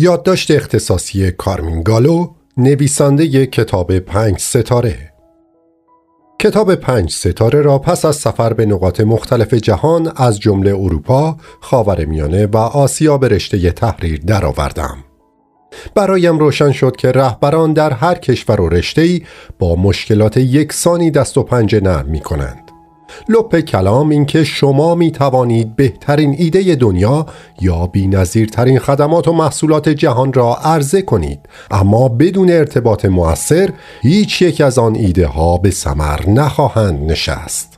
یادداشت اختصاصی کارمین گالو نویسنده کتاب پنج ستاره کتاب پنج ستاره را پس از سفر به نقاط مختلف جهان از جمله اروپا، خاورمیانه و آسیا به رشته تحریر درآوردم. برایم روشن شد که رهبران در هر کشور و رشته‌ای با مشکلات یکسانی دست و پنجه نرم می کنند. لپ کلام اینکه شما می توانید بهترین ایده دنیا یا بینظیرترین خدمات و محصولات جهان را عرضه کنید. اما بدون ارتباط موثر هیچ یک از آن ایده ها به ثمر نخواهند نشست.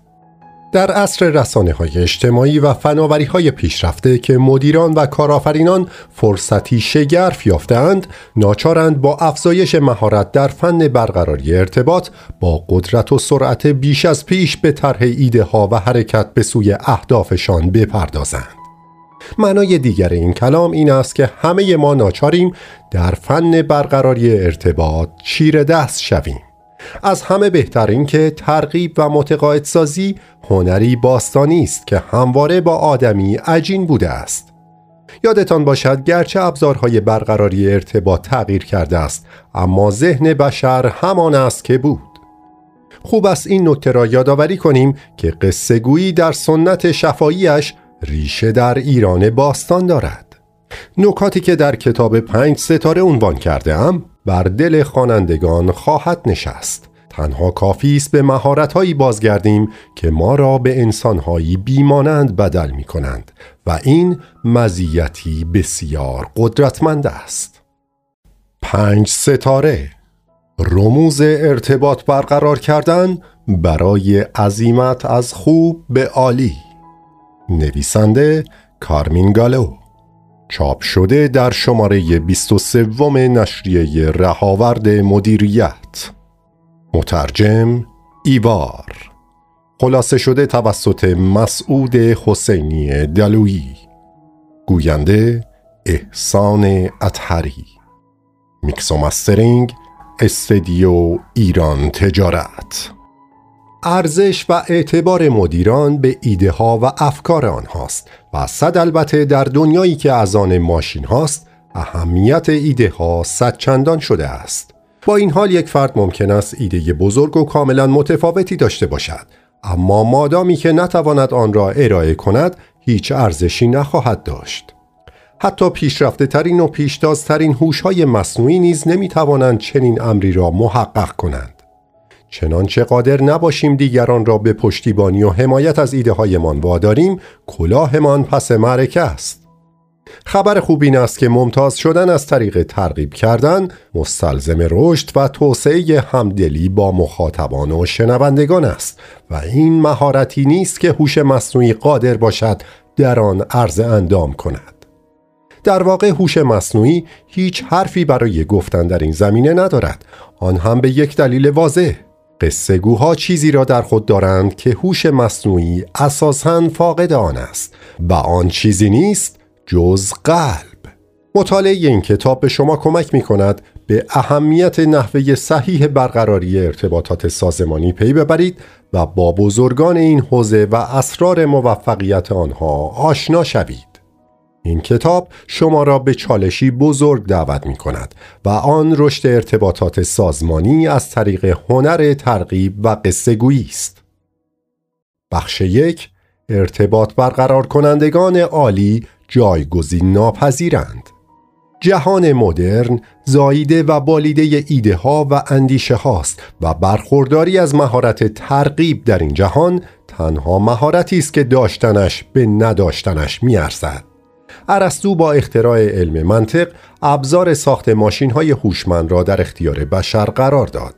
در عصر رسانه های اجتماعی و فناوری های پیشرفته که مدیران و کارآفرینان فرصتی شگرف یافتند ناچارند با افزایش مهارت در فن برقراری ارتباط با قدرت و سرعت بیش از پیش به طرح ایده ها و حرکت به سوی اهدافشان بپردازند. معنای دیگر این کلام این است که همه ما ناچاریم در فن برقراری ارتباط چیر دست شویم. از همه بهتر این که ترغیب و متقاعدسازی هنری باستانی است که همواره با آدمی عجین بوده است. یادتان باشد گرچه ابزارهای برقراری ارتباط تغییر کرده است اما ذهن بشر همان است که بود. خوب است این نکته را یادآوری کنیم که قصه گویی در سنت شفاییش ریشه در ایران باستان دارد. نکاتی که در کتاب پنج ستاره عنوان کرده ام بر دل خوانندگان خواهد نشست. تنها کافی است به مهارت‌هایی بازگردیم که ما را به انسانهایی بیمانند بدل می کنند و این مزیتی بسیار قدرتمند است. پنج ستاره رموز ارتباط برقرار کردن برای عظیمت از خوب به عالی. نویسنده کارمین گالو. چاپ شده در شماره 23 نشریه رهاورد مدیریت. مترجم ایوار. خلاصه شده توسط مسعود حسینی دلویی گوینده احسان اطهری. میکس و مسترینگ استدیو ایران تجارت. ارزش و اعتبار مدیران به ایده ها و افکار آنهاست. و صد البته در دنیایی که از آن ماشین هاست اهمیت ایده ها صد چندان شده است. با این حال یک فرد ممکن است ایده بزرگ و کاملا متفاوتی داشته باشد اما مادامی که نتواند آن را ارائه کند هیچ ارزشی نخواهد داشت. حتی پیشرفته ترین و پیشتازترین هوش های مصنوعی نیز نمی توانند چنین امری را محقق کنند. چنانچه قادر نباشیم دیگران را به پشتیبانی و حمایت از ایده هایمان واداریم کلاهمان پس معرکه است. خبر خوب این است که ممتاز شدن از طریق ترغیب کردن مستلزم رشد و توسعه همدلی با مخاطبان و شنوندگان است و این مهارتی نیست که هوش مصنوعی قادر باشد در آن عرض اندام کند. در واقع هوش مصنوعی هیچ حرفی برای گفتن در این زمینه ندارد. آن هم به یک دلیل واضح. قصه گوها چیزی را در خود دارند که هوش مصنوعی اساساً فاقد آن است و آن چیزی نیست جز قلب. مطالعه این کتاب به شما کمک می کند به اهمیت نحوه صحیح برقراری ارتباطات سازمانی پی ببرید و با بزرگان این حوزه و اسرار موفقیت آنها آشنا شوید. این کتاب شما را به چالشی بزرگ دعوت می کند و آن رشد ارتباطات سازمانی از طریق هنر ترغیب و قصه است. بخش یک ارتباط برقرار کنندگان عالی جایگزین ناپذیرند. جهان مدرن زاییده و بالیده ایده ها و اندیشه هاست و برخورداری از مهارت ترغیب در این جهان تنها مهارتی است که داشتنش به نداشتنش میارزد. ارسطو با اختراع علم منطق ابزار ساخت ماشین های هوشمند را در اختیار بشر قرار داد.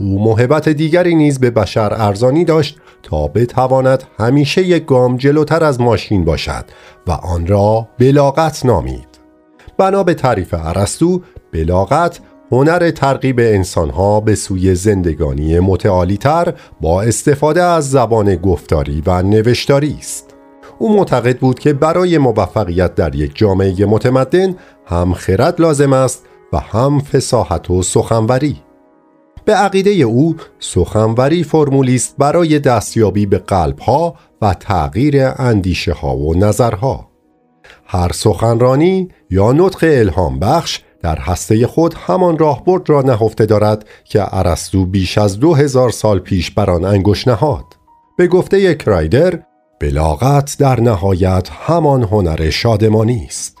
او محبت دیگری نیز به بشر ارزانی داشت تا بتواند همیشه یک گام جلوتر از ماشین باشد و آن را بلاغت نامید. بنا به تعریف ارسطو بلاغت هنر ترغیب انسانها به سوی زندگانی متعالیتر با استفاده از زبان گفتاری و نوشتاری است. او معتقد بود که برای موفقیت در یک جامعه متمدن هم خرد لازم است و هم فساحت و سخنوری. به عقیده او سخنوری فرمولی است برای دستیابی به قلبها و تغییر اندیشه ها و نظرها. هر سخنرانی یا نطق الهام بخش در هسته خود همان راهبرد را نهفته دارد که ارسطو بیش از دو هزار سال پیش بر آن انگشت نهاد. به گفته کرایدر بلاغت در نهایت همان هنر شادمانی است.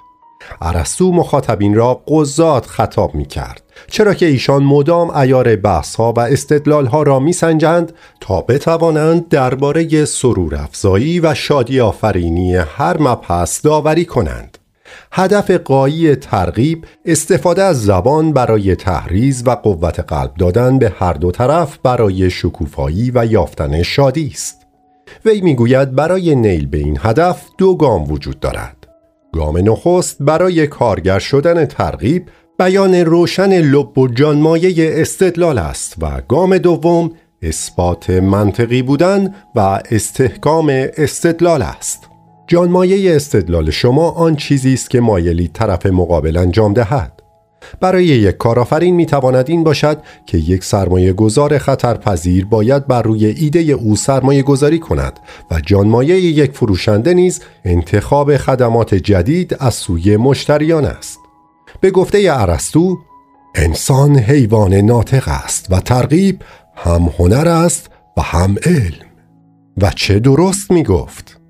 ارسطو مخاطبین را قضات خطاب می کرد چرا که ایشان مدام ایار بحث ها و استدلال ها را می سنجند تا بتوانند درباره سرور افزایی و شادی آفرینی هر مبحث داوری کنند. هدف قایی ترغیب استفاده از زبان برای تحریز و قوت قلب دادن به هر دو طرف برای شکوفایی و یافتن شادی است. وی می‌گوید برای نیل به این هدف دو گام وجود دارد. گام نخست برای کارگر شدن ترغیب بیان روشن لب و جانمایه استدلال است و گام دوم اثبات منطقی بودن و استحکام استدلال است. جانمایه استدلال شما آن چیزی است که مایلی طرف مقابل انجام دهد. برای یک کارآفرین می تواند این باشد که یک سرمایه گذار خطرپذیر باید بر روی ایده او سرمایه گذاری کند و جانمایه یک فروشنده نیز انتخاب خدمات جدید از سوی مشتریان است. به گفته ارسطو انسان حیوان ناطق است و ترغیب هم هنر است و هم علم. و چه درست می گفت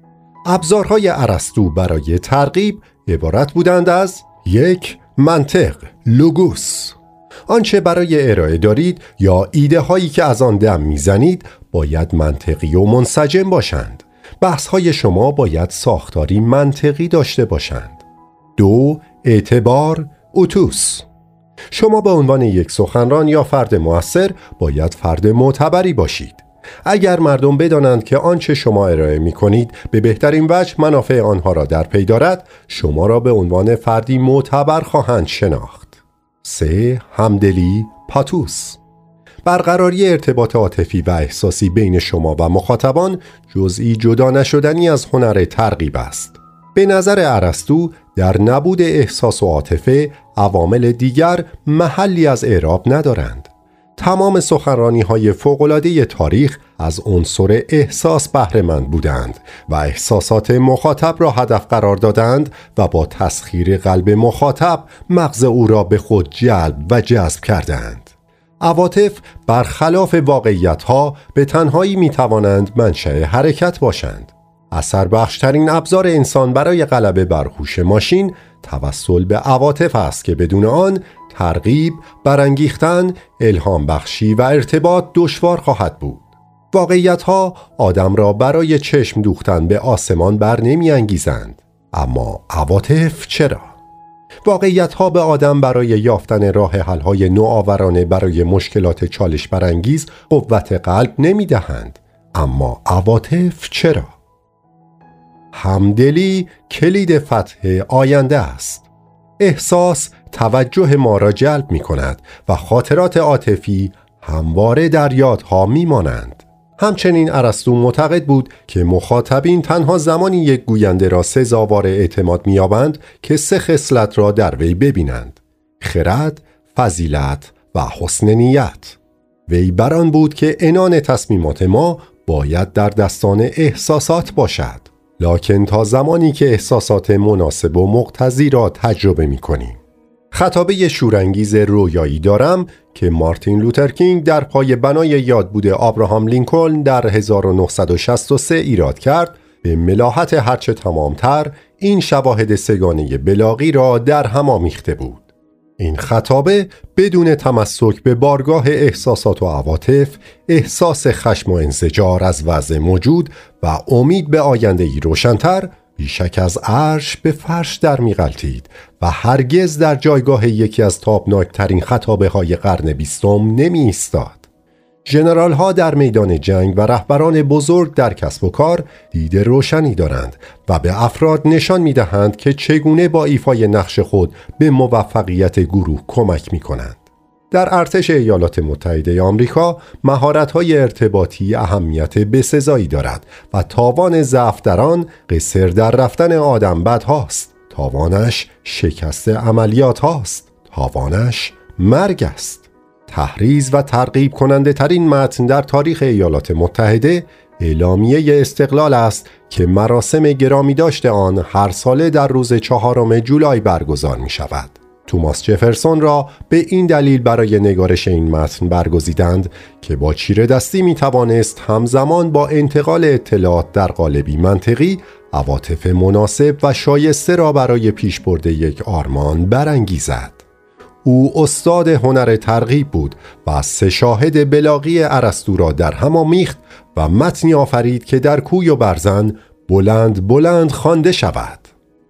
ابزارهای ارسطو برای ترغیب عبارت بودند از یک منطق لوگوس. آنچه برای ارائه دارید یا ایده هایی که از آن دم می‌زنید باید منطقی و منسجم باشند. بحث های شما باید ساختاری منطقی داشته باشند. دو اعتبار اوتوس شما به عنوان یک سخنران یا فرد موثر باید فرد معتبری باشید. اگر مردم بدانند که آنچه شما ارائه می کنید به بهترین وجه منافع آنها را در پی دارد شما را به عنوان فردی معتبر خواهند شناخت. 3. همدلی پاتوس. برقراری ارتباط عاطفی و احساسی بین شما و مخاطبان جزئی جدا نشدنی از هنر ترغیب است. به نظر ارسطو در نبود احساس و عاطفه عوامل دیگر محلی از اعراب ندارند. تمام سخنرانی های فوقلاده تاریخ از عنصر احساس بهرهمند بودند و احساسات مخاطب را هدف قرار دادند و با تسخیر قلب مخاطب مغز او را به خود جلب و جذب کردند. عواطف برخلاف واقعیت ها به تنهایی می توانند منشأ حرکت باشند. اثر بخشترین ابزار انسان برای غلبه بر هوش ماشین توسل به عواطف است که بدون آن ترغیب، برانگیختن، الهام بخشی و ارتباط دشوار خواهد بود. واقعیت ها آدم را برای چشم دوختن به آسمان بر نمی انگیزند. اما عواطف چرا؟ واقعیت ها به آدم برای یافتن راه حل های نوآورانه برای مشکلات چالش برانگیز قوت قلب نمی دهند. اما عواطف چرا؟ همدلی کلید فتح آینده است. احساس توجه ما را جلب می کند و خاطرات عاطفی همواره در یادها می مانند. همچنین ارسطو معتقد بود که مخاطبین تنها زمانی یک گوینده را سزاوار اعتماد مییابند که سه خصلت را در وی ببینند خرد، فضیلت و حسن نیت وی بران بود که انان تصمیمات ما باید در دستان احساسات باشد لکن تا زمانی که احساسات مناسب و مقتضی را تجربه می کنیم خطابه شورانگیز رویایی دارم که مارتین لوترکینگ در پای بنای یادبود آبراهام لینکلن در 1963 ایراد کرد به ملاحت هرچه تمامتر این شواهد سگانه بلاغی را در هم آمیخته بود. این خطابه بدون تمسک به بارگاه احساسات و عواطف احساس خشم و انزجار از وضع موجود و امید به آینده ای روشنتر بیشک از عرش به فرش در میغلطید و هرگز در جایگاه یکی از تابناکترین خطابه های قرن بیستم نمی ایستاد. جنرال ها در میدان جنگ و رهبران بزرگ در کسب و کار دید روشنی دارند و به افراد نشان می دهند که چگونه با ایفای نقش خود به موفقیت گروه کمک می کنند. در ارتش ایالات متحده آمریکا مهارت‌های ارتباطی اهمیت بسزایی دارد و تاوان ضعف در آن قصر در رفتن آدم بد هاست. تاوانش شکست عملیات هاست. تاوانش مرگ است. تحریز و ترغیب کننده ترین متن در تاریخ ایالات متحده اعلامیه استقلال است که مراسم گرامی داشته آن هر ساله در روز چهارم جولای برگزار می شود. توماس جفرسون را به این دلیل برای نگارش این متن برگزیدند که با چیره دستی می توانست همزمان با انتقال اطلاعات در قالبی منطقی عواطف مناسب و شایسته را برای پیشبرد یک آرمان برانگیزد. او استاد هنر ترغیب بود و سه شاهد بلاغی ارسطو را در هم آمیخت و متنی آفرید که در کوی و برزن بلند بلند خوانده شود.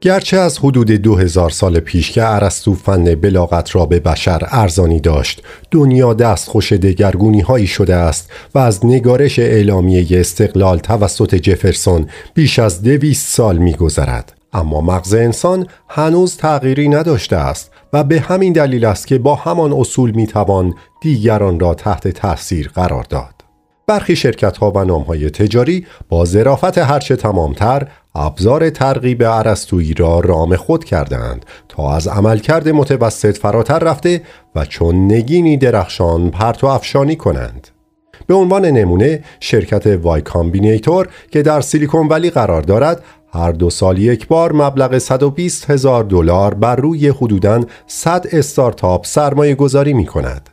گرچه از حدود دو هزار سال پیش که ارسطو فن بلاغت را به بشر ارزانی داشت دنیا دست خوش دگرگونی هایی شده است و از نگارش اعلامیه استقلال توسط جفرسون بیش از دویست سال میگذرد. اما مغز انسان هنوز تغییری نداشته است و به همین دلیل است که با همان اصول می‌توان دیگران را تحت تاثیر قرار داد. برخی شرکت ها و نام های تجاری با ظرافت هرچه تمامتر ابزار ترغیب ارسطویی را رام خود کردند تا از عملکرد متوسط فراتر رفته و چون نگینی درخشان پرتوافشانی کنند. به عنوان نمونه شرکت Y Combinator که در سیلیکون ولی قرار دارد هر دو سال یک بار مبلغ 120 هزار دلار بر روی حدوداً 100 استارتاپ سرمایه گذاری می کند.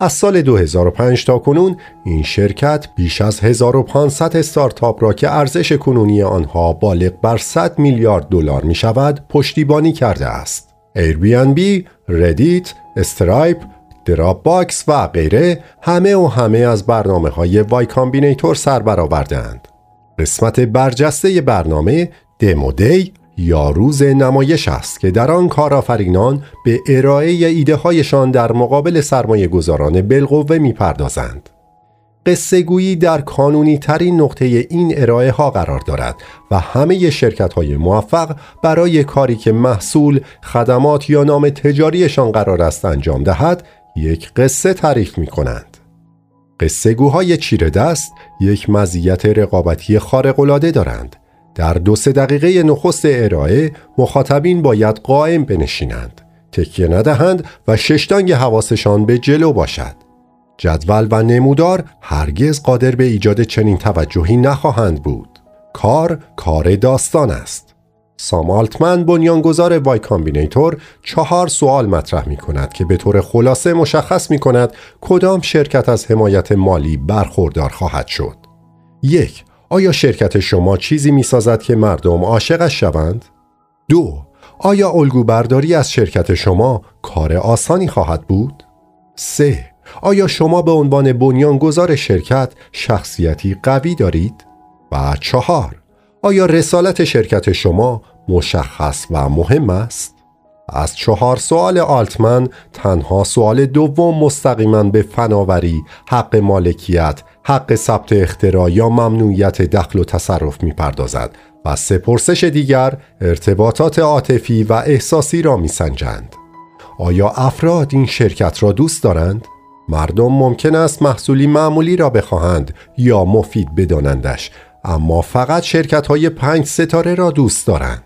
از سال 2005 تا کنون این شرکت بیش از 1500 استارتاپ را که ارزش کنونی آنها بالغ بر 100 میلیارد دلار می شود پشتیبانی کرده است. Airbnb، Reddit، Stripe، Dropbox و غیره همه و همه از برنامه های Y Combinator سر برآوردند. قسمت برجسته برنامه دمو دی یا روز نمایش است که در آن کارآفرینان به ارائه ایده هایشان در مقابل سرمایه گذاران بالقوه می پردازند. قصه گویی در کانونی ترین نقطه این ارائه ها قرار دارد و همه شرکت های موفق برای کاری که محصول، خدمات یا نام تجاریشان قرار است انجام دهد یک قصه تعریف می کنند. قصه گوهای چیره دست یک مزیت رقابتی خارق‌العاده دارند. در دو سه دقیقه نخست ارائه مخاطبین باید قائم بنشینند تکیه ندهند و ششتانگ حواسشان به جلو باشد. جدول و نمودار هرگز قادر به ایجاد چنین توجهی نخواهند بود. کار کار داستان است. سام آلتمن بنیانگذار وای کامبینیتور چهار سوال مطرح می کند که به طور خلاصه مشخص می کند کدام شرکت از حمایت مالی برخوردار خواهد شد یک آیا شرکت شما چیزی می سازد که مردم عاشقش شوند؟ دو آیا الگو برداری از شرکت شما کار آسانی خواهد بود؟ سه آیا شما به عنوان بنیانگذار شرکت شخصیتی قوی دارید؟ و چهار آیا رسالت شرکت شما مشخص و مهم است؟ از چهار سوال آلتمن تنها سوال دوم مستقیما به فناوری، حق مالکیت، حق ثبت اختراع یا ممنوعیت دخل و تصرف می پردازد و سه پرسش دیگر ارتباطات عاطفی و احساسی را می سنجند. آیا افراد این شرکت را دوست دارند؟ مردم ممکن است محصولی معمولی را بخواهند یا مفید بدانندش اما فقط شرکت های پنج ستاره را دوست دارند.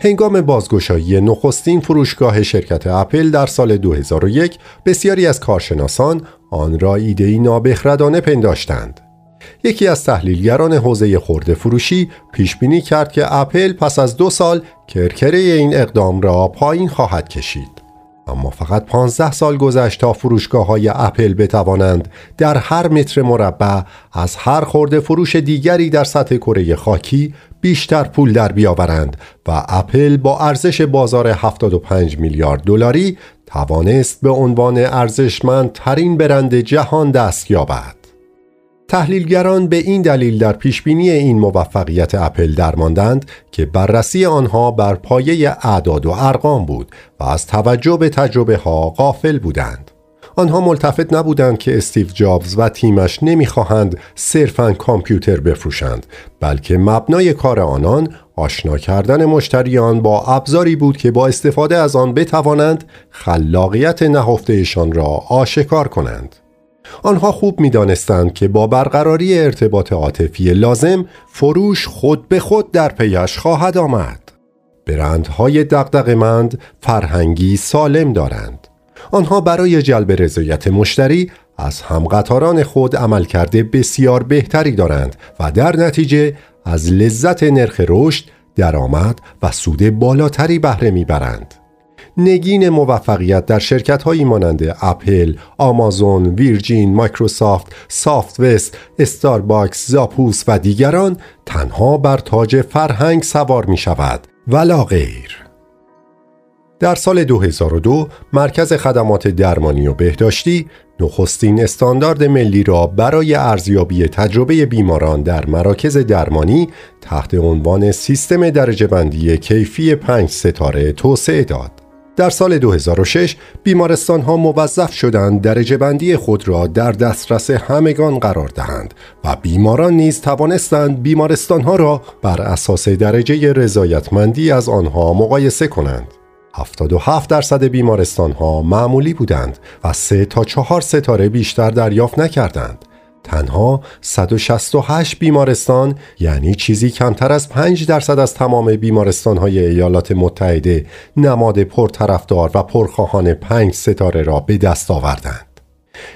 هنگام بازگشایی نخستین فروشگاه شرکت اپل در سال 2001 بسیاری از کارشناسان آن را ایدهی نابخردانه پنداشتند. یکی از تحلیلگران حوزه خورده فروشی پیش بینی کرد که اپل پس از دو سال کرکره این اقدام را پایین خواهد کشید. اما فقط 15 سال گذشت تا فروشگاه های اپل بتوانند در هر متر مربع از هر خورده فروش دیگری در سطح کره خاکی بیشتر پول در بیاورند و اپل با ارزش بازار 75 میلیارد دلاری توانست به عنوان ارزشمندترین برند جهان دست یابد. تحلیلگران به این دلیل در پیشبینی این موفقیت اپل درماندند که بررسی آنها بر پایه اعداد و ارقام بود و از توجه به تجربه ها غافل بودند. آنها ملتفت نبودند که استیو جابز و تیمش نمی‌خواهند صرفا کامپیوتر بفروشند بلکه مبنای کار آنان آشنا کردن مشتریان با ابزاری بود که با استفاده از آن بتوانند خلاقیت نهفتهشان را آشکار کنند آنها خوب می دانستند که با برقراری ارتباط عاطفی لازم فروش خود به خود در پیش خواهد آمد برندهای دقدقمند فرهنگی سالم دارند آنها برای جلب رضایت مشتری از همقطاران خود عملکرد بسیار بهتری دارند و در نتیجه از لذت نرخ رشد، درآمد و سود بالاتری بهره می‌برند. نگین موفقیت در شرکت هایی مانند اپل، آمازون، ویرجین، مایکروسافت، ساوت وست، استارباکس، زاپوس و دیگران تنها بر تاج فرهنگ سوار می شود ولا غیر. در سال 2002 مرکز خدمات درمانی و بهداشتی نخستین استاندارد ملی را برای ارزیابی تجربه بیماران در مراکز درمانی تحت عنوان سیستم درجه بندی کیفی پنج ستاره توسعه داد. در سال 2006 بیمارستان ها موظف شدند درجه بندی خود را در دسترس همگان قرار دهند و بیماران نیز توانستند بیمارستان ها را بر اساس درجه رضایتمندی از آنها مقایسه کنند. 77 درصد بیمارستان ها معمولی بودند و 3 تا 4 ستاره بیشتر دریافت نکردند. تنها 168 بیمارستان یعنی چیزی کمتر از 5 درصد از تمام بیمارستان های ایالات متحده نماد پرطرفدار و پرخواهان 5 ستاره را به دست آوردند.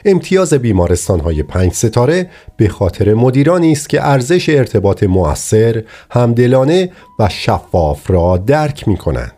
امتیاز بیمارستان های پنج ستاره به خاطر مدیرانی است که ارزش ارتباط مؤثر، همدلانه و شفاف را درک می کنند.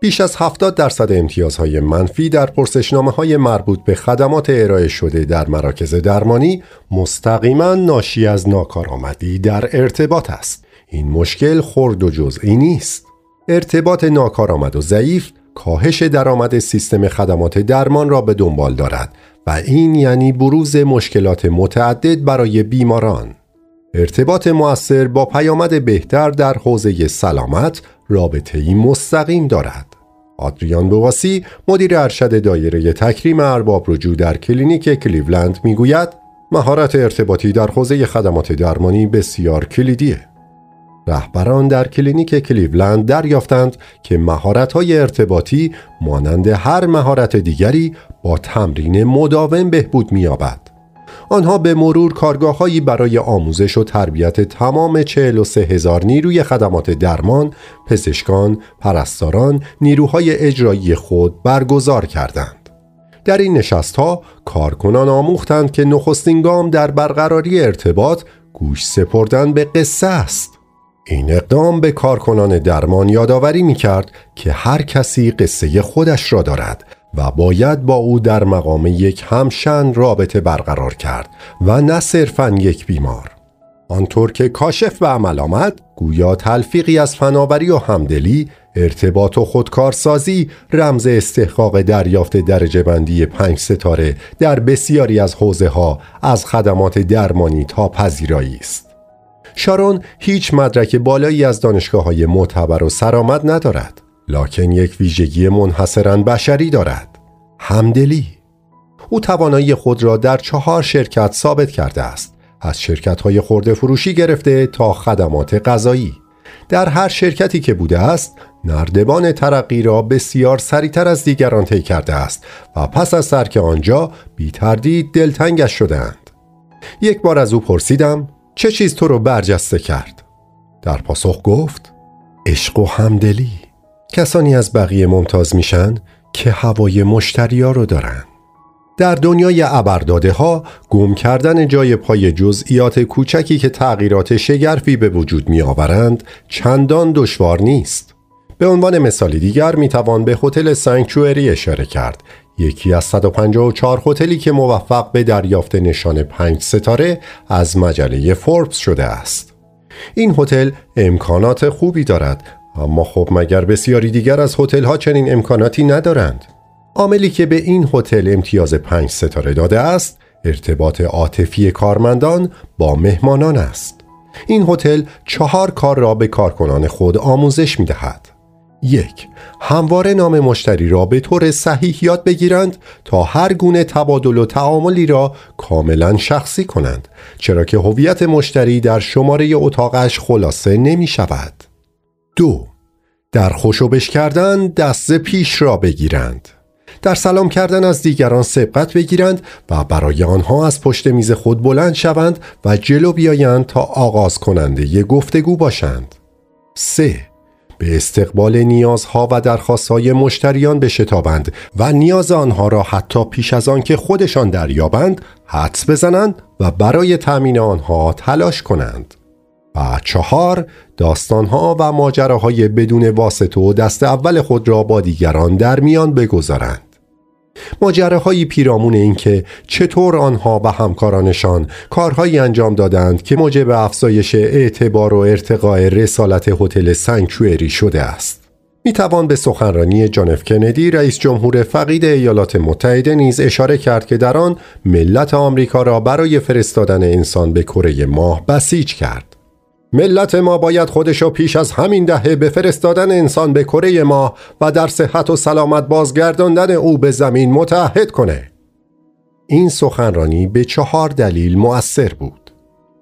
بیش از 70 درصد امتیازهای منفی در پرسشنامه های مربوط به خدمات ارائه شده در مراکز درمانی مستقیما ناشی از ناکارآمدی در ارتباط است. این مشکل خرد و جزئی نیست. ارتباط ناکارآمد و ضعیف کاهش درآمد سیستم خدمات درمان را به دنبال دارد و این یعنی بروز مشکلات متعدد برای بیماران. ارتباط مؤثر با پیامد بهتر در حوزه سلامت رابطه ای مستقیم دارد. آدریان بواسی مدیر ارشد دایره تکریم ارباب رجوع در کلینیک کلیولند می‌گوید مهارت ارتباطی در حوزه خدمات درمانی بسیار کلیدیه. رهبران در کلینیک کلیولند دریافتند که مهارت‌های ارتباطی مانند هر مهارت دیگری با تمرین مداوم بهبود می‌یابد. آنها به مرور کارگاههایی برای آموزش و تربیت تمام 43 هزار نیروی خدمات درمان، پزشکان، پرستاران، نیروهای اجرایی خود برگزار کردند. در این نشست ها کارکنان آموختند که نخستین گام در برقراری ارتباط گوش سپردن به قصه است. این اقدام به کارکنان درمان یادآوری می کرد که هر کسی قصه خودش را دارد و باید با او در مقام یک همشن رابطه برقرار کرد و نه صرفا یک بیمار. آنطور که کاشف به عمل آمد گویا تلفیقی از فناوری و همدلی ارتباط و خودکارسازی رمز استحقاق دریافت درجه بندی پنج ستاره در بسیاری از حوزه ها از خدمات درمانی تا پذیرایی است. شارون هیچ مدرک بالایی از دانشگاه های معتبر و سرآمد ندارد. لکن یک ویژگی منحصرا بشری دارد. همدلی. او توانایی خود را در چهار شرکت ثابت کرده است. از شرکت های خورده فروشی گرفته تا خدمات غذایی. در هر شرکتی که بوده است نردبان ترقی را بسیار سریعتر از دیگران طی کرده است و پس از ترک آنجا بی تردید دلتنگش شدهاند. یک بار از او پرسیدم چه چیز تو رو برجسته کرد؟ در پاسخ گفت عشق و همدلی. کسانی از بقیه ممتاز میشن که هوای مشتریا رو دارن در دنیای ابرداده ها گم کردن جای پای جزئیات کوچکی که تغییرات شگرفی به وجود می آورند چندان دشوار نیست. به عنوان مثال دیگر می توان به هتل سانکچوئری اشاره کرد یکی از 154 هتلی که موفق به دریافت نشان پنج ستاره از مجله فوربس شده است. این هتل امکانات خوبی دارد اما خب مگر بسیاری دیگر از هتل ها چنین امکاناتی ندارند؟ عاملی که به این هتل امتیاز پنج ستاره داده است ارتباط عاطفی کارمندان با مهمانان است. این هتل چهار کار را به کارکنان خود آموزش می دهد یک همواره نام مشتری را به طور صحیح یاد بگیرند تا هر گونه تبادل و تعاملی را کاملا شخصی کنند چرا که هویت مشتری در شماره اتاقش خلاصه نمی شود دو در خوشوبش کردن دست پیش را بگیرند در سلام کردن از دیگران سبقت بگیرند و برای آنها از پشت میز خود بلند شوند و جلو بیایند تا آغاز کننده ی گفتگو باشند 3. به استقبال نیازها و درخواستهای مشتریان بشتابند و نیاز آنها را حتی پیش از آن که خودشان دریابند حدس بزنند و برای تأمین آنها تلاش کنند. و چهار داستانها و ماجراهای بدون واسطه و دست اول خود را با دیگران در میان بگذارند. ماجراهایی پیرامون اینکه چطور آنها و همکارانشان کارهایی انجام دادند که موجب افزایش اعتبار و ارتقاء رسالت هتل سنکچوئری شده است. می توان به سخنرانی جان اف کندی رئیس جمهور فقید ایالات متحده نیز اشاره کرد که در آن ملت آمریکا را برای فرستادن انسان به کره ماه بسیج کرد. ملت ما باید خودشو پیش از همین دهه به فرستادن انسان به کره ما و در صحت و سلامت بازگرداندن او به زمین متحد کنه. این سخنرانی به چهار دلیل مؤثر بود.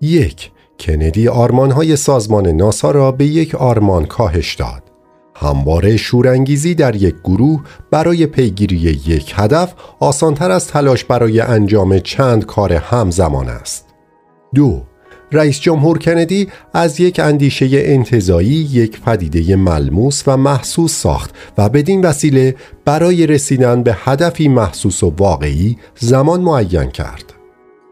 یک، کندی آرمانهای سازمان ناسا را به یک آرمان کاهش داد. همواره شورانگیزی در یک گروه برای پیگیری یک هدف آسانتر از تلاش برای انجام چند کار همزمان است. دو، رئیس جمهور کندی از یک اندیشه انتظایی یک پدیده ملموس و محسوس ساخت و بدین وسیله برای رسیدن به هدفی محسوس و واقعی زمان معین کرد.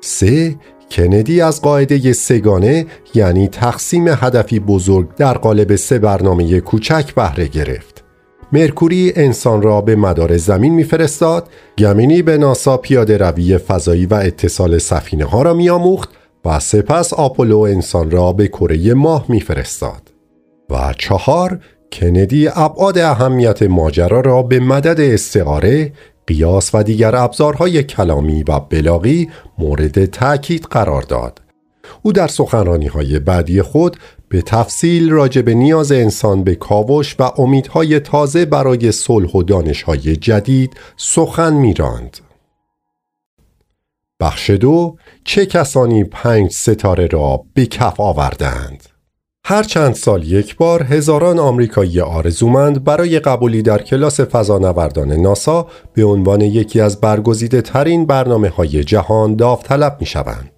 3. کندی از قاعده سگانه یعنی تقسیم هدفی بزرگ در قالب سه برنامه کوچک بهره گرفت. مرکوری انسان را به مدار زمین میفرستاد، گمینی به ناسا پیاده روی فضایی و اتصال سفینه ها را میآموخت و سپس آپولو انسان را به کره ماه میفرستاد و چهار کندی ابعاد اهمیت ماجرا را به مدد استعاره قیاس و دیگر ابزارهای کلامی و بلاغی مورد تأکید قرار داد او در سخنرانی های بعدی خود به تفصیل راجع به نیاز انسان به کاوش و امیدهای تازه برای صلح و دانشهای جدید سخن میراند. بخش دو چه کسانی پنج ستاره را به کف آوردند؟ هر چند سال یک بار هزاران آمریکایی آرزومند برای قبولی در کلاس فضانوردان ناسا به عنوان یکی از برگزیده ترین برنامه های جهان داوطلب می شوند.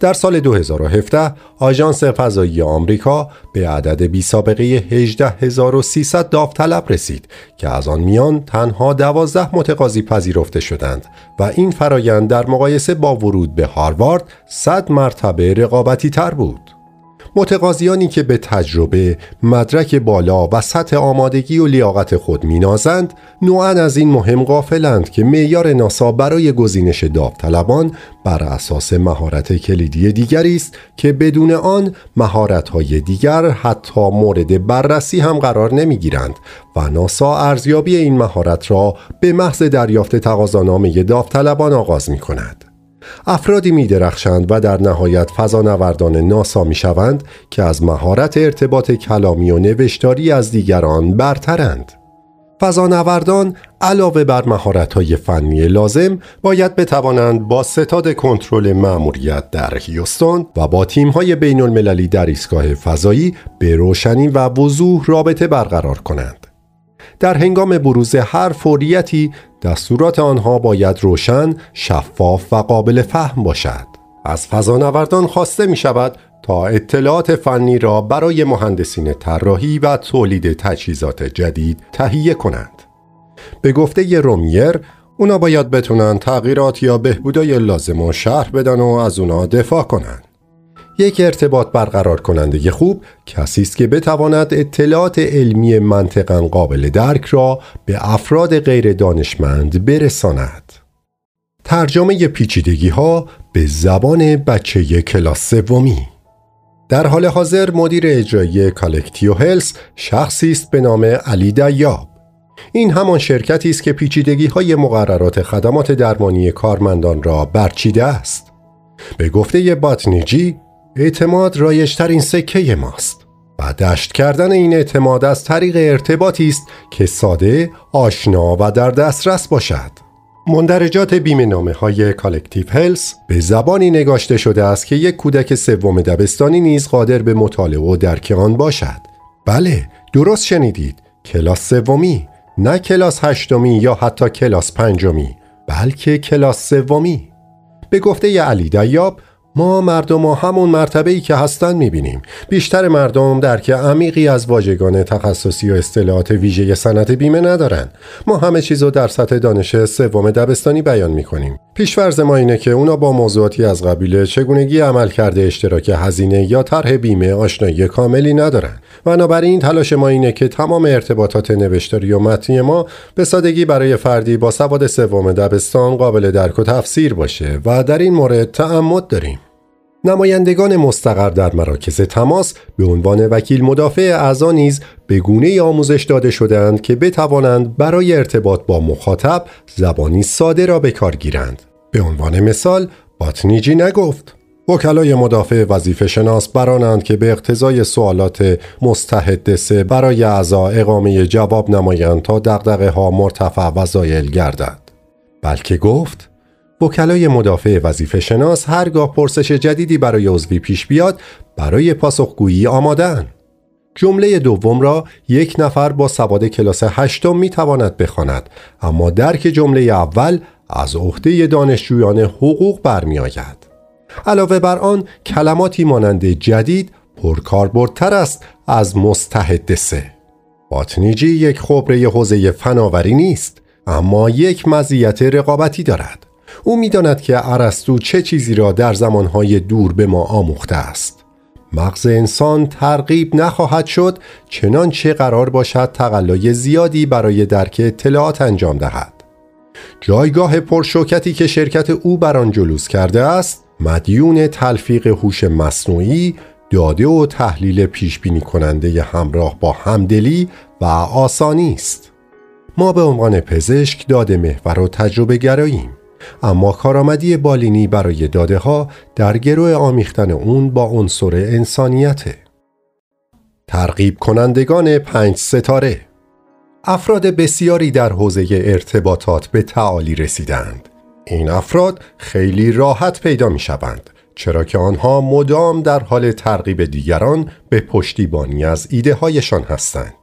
در سال 2017 آژانس فضایی آمریکا به عدد بی سابقه 18300 داوطلب رسید که از آن میان تنها 12 متقاضی پذیرفته شدند و این فرایند در مقایسه با ورود به هاروارد 100 مرتبه رقابتی تر بود. متقاضیانی که به تجربه، مدرک بالا و سطح آمادگی و لیاقت خود مینازند، نوعا از این مهم غافلند که معیار ناسا برای گزینش داوطلبان بر اساس مهارت کلیدی دیگری است که بدون آن مهارت‌های دیگر حتی مورد بررسی هم قرار نمی‌گیرند و ناسا ارزیابی این مهارت را به محض دریافت تقاضانامه داوطلبان آغاز می کند. افرادی می درخشند و در نهایت فضانوردان ناسا می شوند که از مهارت ارتباط کلامی و نوشتاری از دیگران برترند. فضانوردان علاوه بر مهارت‌های فنی لازم باید بتوانند با ستاد کنترل مأموریت در هیوستون و با تیم‌های بین المللی در ایستگاه فضایی به روشنی و وضوح رابطه برقرار کنند. در هنگام بروز هر فوریتی دستورات آنها باید روشن، شفاف و قابل فهم باشد. از فضانوردان خواسته می شود تا اطلاعات فنی را برای مهندسین طراحی و تولید تجهیزات جدید تهیه کنند. به گفته رومیر اونا باید بتونن تغییرات یا بهبودای لازم و شرح بدن و از اونا دفاع کنند. یک ارتباط برقرار کننده خوب کسی است که بتواند اطلاعات علمی منطقا قابل درک را به افراد غیر دانشمند برساند. ترجمه پیچیدگی ها به زبان بچه کلاس سومی. در حال حاضر مدیر اجرایی Collective Health شخصی است به نام علی دیاب. این همان شرکتی است که پیچیدگی های مقررات خدمات درمانی کارمندان را برچیده است. به گفته باتنیجی اعتماد رایج‌ترین سکه ماست و دشت کردن این اعتماد از طریق ارتباطی است که ساده، آشنا و در دسترس باشد. مندرجات بیمه نامه های Collective Health به زبانی نگاشته شده است که یک کودک سوم دبستانی نیز قادر به مطالعه و درک آن باشد. بله، درست شنیدید. کلاس سومی، نه کلاس هشتمی یا حتی کلاس پنجمی، بلکه کلاس سومی. به گفته علی دیاب ما مردمو همون مرتبه ای که هستن می‌بینیم. بیشتر مردم درک عمیقی از واژگان تخصصی و اصطلاحات ویژه صنعت بیمه ندارن. ما همه چیز رو در سطح دانش سوم دبستانی بیان می‌کنیم. پیشفرض ما اینه که اونا با موضوعاتی از قبیل چگونگی عمل کرده اشتراک هزینه یا طرح بیمه آشنایی کاملی ندارن. بنابراین تلاش ما اینه که تمام ارتباطات نوشتاری و متنی ما به سادگی برای فردی با سواد سوم دبستان قابل درک و تفسیر باشه و در این مورد تعمد داریم. نمایندگان مستقر در مراکز تماس به عنوان وکیل مدافع اعضا نیز به گونه آموزش داده شدند که بتوانند برای ارتباط با مخاطب زبانی ساده را به کار گیرند. به عنوان مثال باتنیجی نگفت وکلای مدافع وظیفه شناس برانند که به اقتضای سوالات مستحدثه برای اعضا اقامه جواب نمایند تا دقدقه ها مرتفع و زایل گردد بلکه گفت وکلای مدافع وظیفه شناس هرگاه پرسش جدیدی برای عضوی پیش بیاد برای پاسخگویی آمادن. جمله دوم را یک نفر با سواد کلاس هشتم می تواند بخواند اما درک جمله اول از عهده دانشجویان حقوق برمیآید. علاوه بر آن کلماتی مانند جدید پرکاربردتر است از مستحدثه. باتنیجی یک خبره حوزه فناوری نیست اما یک مزیت رقابتی دارد. او می‌داند که ارسطو چه چیزی را در زمانهای دور به ما آموخته است. مغز انسان ترغیب نخواهد شد چنانچه قرار باشد تقلای زیادی برای درک اطلاعات انجام دهد. جایگاه پرشوکتی که شرکت او بر آن جلوس کرده است مدیون تلفیق هوش مصنوعی داده و تحلیل پیش بینی کننده همراه با همدلی و آسانی است. ما به عنوان پزشک داده محور و تجربه گراییم. اما کارآمدی بالینی برای داده ها در گروه آمیختن اون با عنصر انسانیته. ترغیب کنندگان پنج ستاره افراد بسیاری در حوزه ارتباطات به تعالی رسیدند. این افراد خیلی راحت پیدا می شوند چرا که آنها مدام در حال ترغیب دیگران به پشتیبانی از ایده هایشان هستند.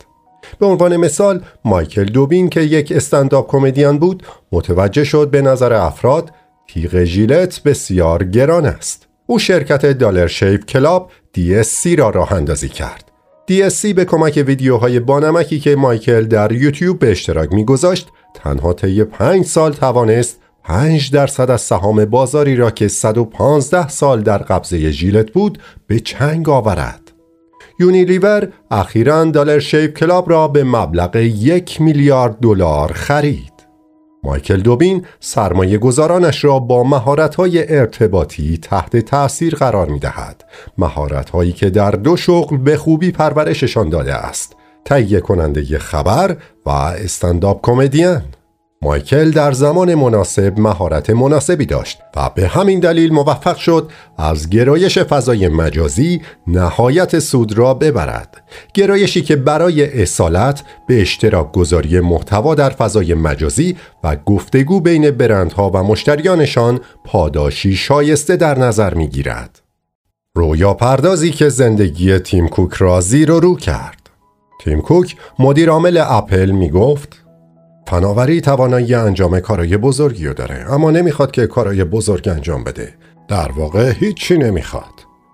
به عنوان مثال مایکل دوبین که یک استنداپ کمدین بود متوجه شد به نظر افراد تیغ ژیلت بسیار گران است او شرکت دالر شیف کلاب DSC را راه اندازی کرد DSC به کمک ویدیوهای بانمکی که مایکل در یوتیوب به اشتراک میگذاشت تنها طی پنج سال توانست 5 درصد از سهام بازاری را که 115 سال در قبضه ژیلت بود به چنگ آورد. یونیلیور اخیرا دالر شیپ کلاب را به مبلغ یک میلیارد دلار خرید. مایکل دوبین سرمایه گذارانش را با مهارت‌های ارتباطی تحت تأثیر قرار می دهد. مهارت‌هایی که در دو شغل به خوبی پرورششان داده است. تهیه کننده خبر و استنداپ کمدین. مایکل در زمان مناسب مهارت مناسبی داشت و به همین دلیل موفق شد از گرایش فضای مجازی نهایت سود را ببرد. گرایشی که برای اصالت به اشتراک گذاری محتوا در فضای مجازی و گفتگو بین برندها و مشتریانشان پاداشی شایسته در نظر می گیرد رویا پردازی که زندگی تیم کوک را زیر و رو کرد. تیم کوک مدیر عامل اپل می گفت فناوری توانایی انجام کارای بزرگی رو داره اما نمی‌خواد که کارای بزرگ انجام بده. در واقع هیچی نمی‌خواد.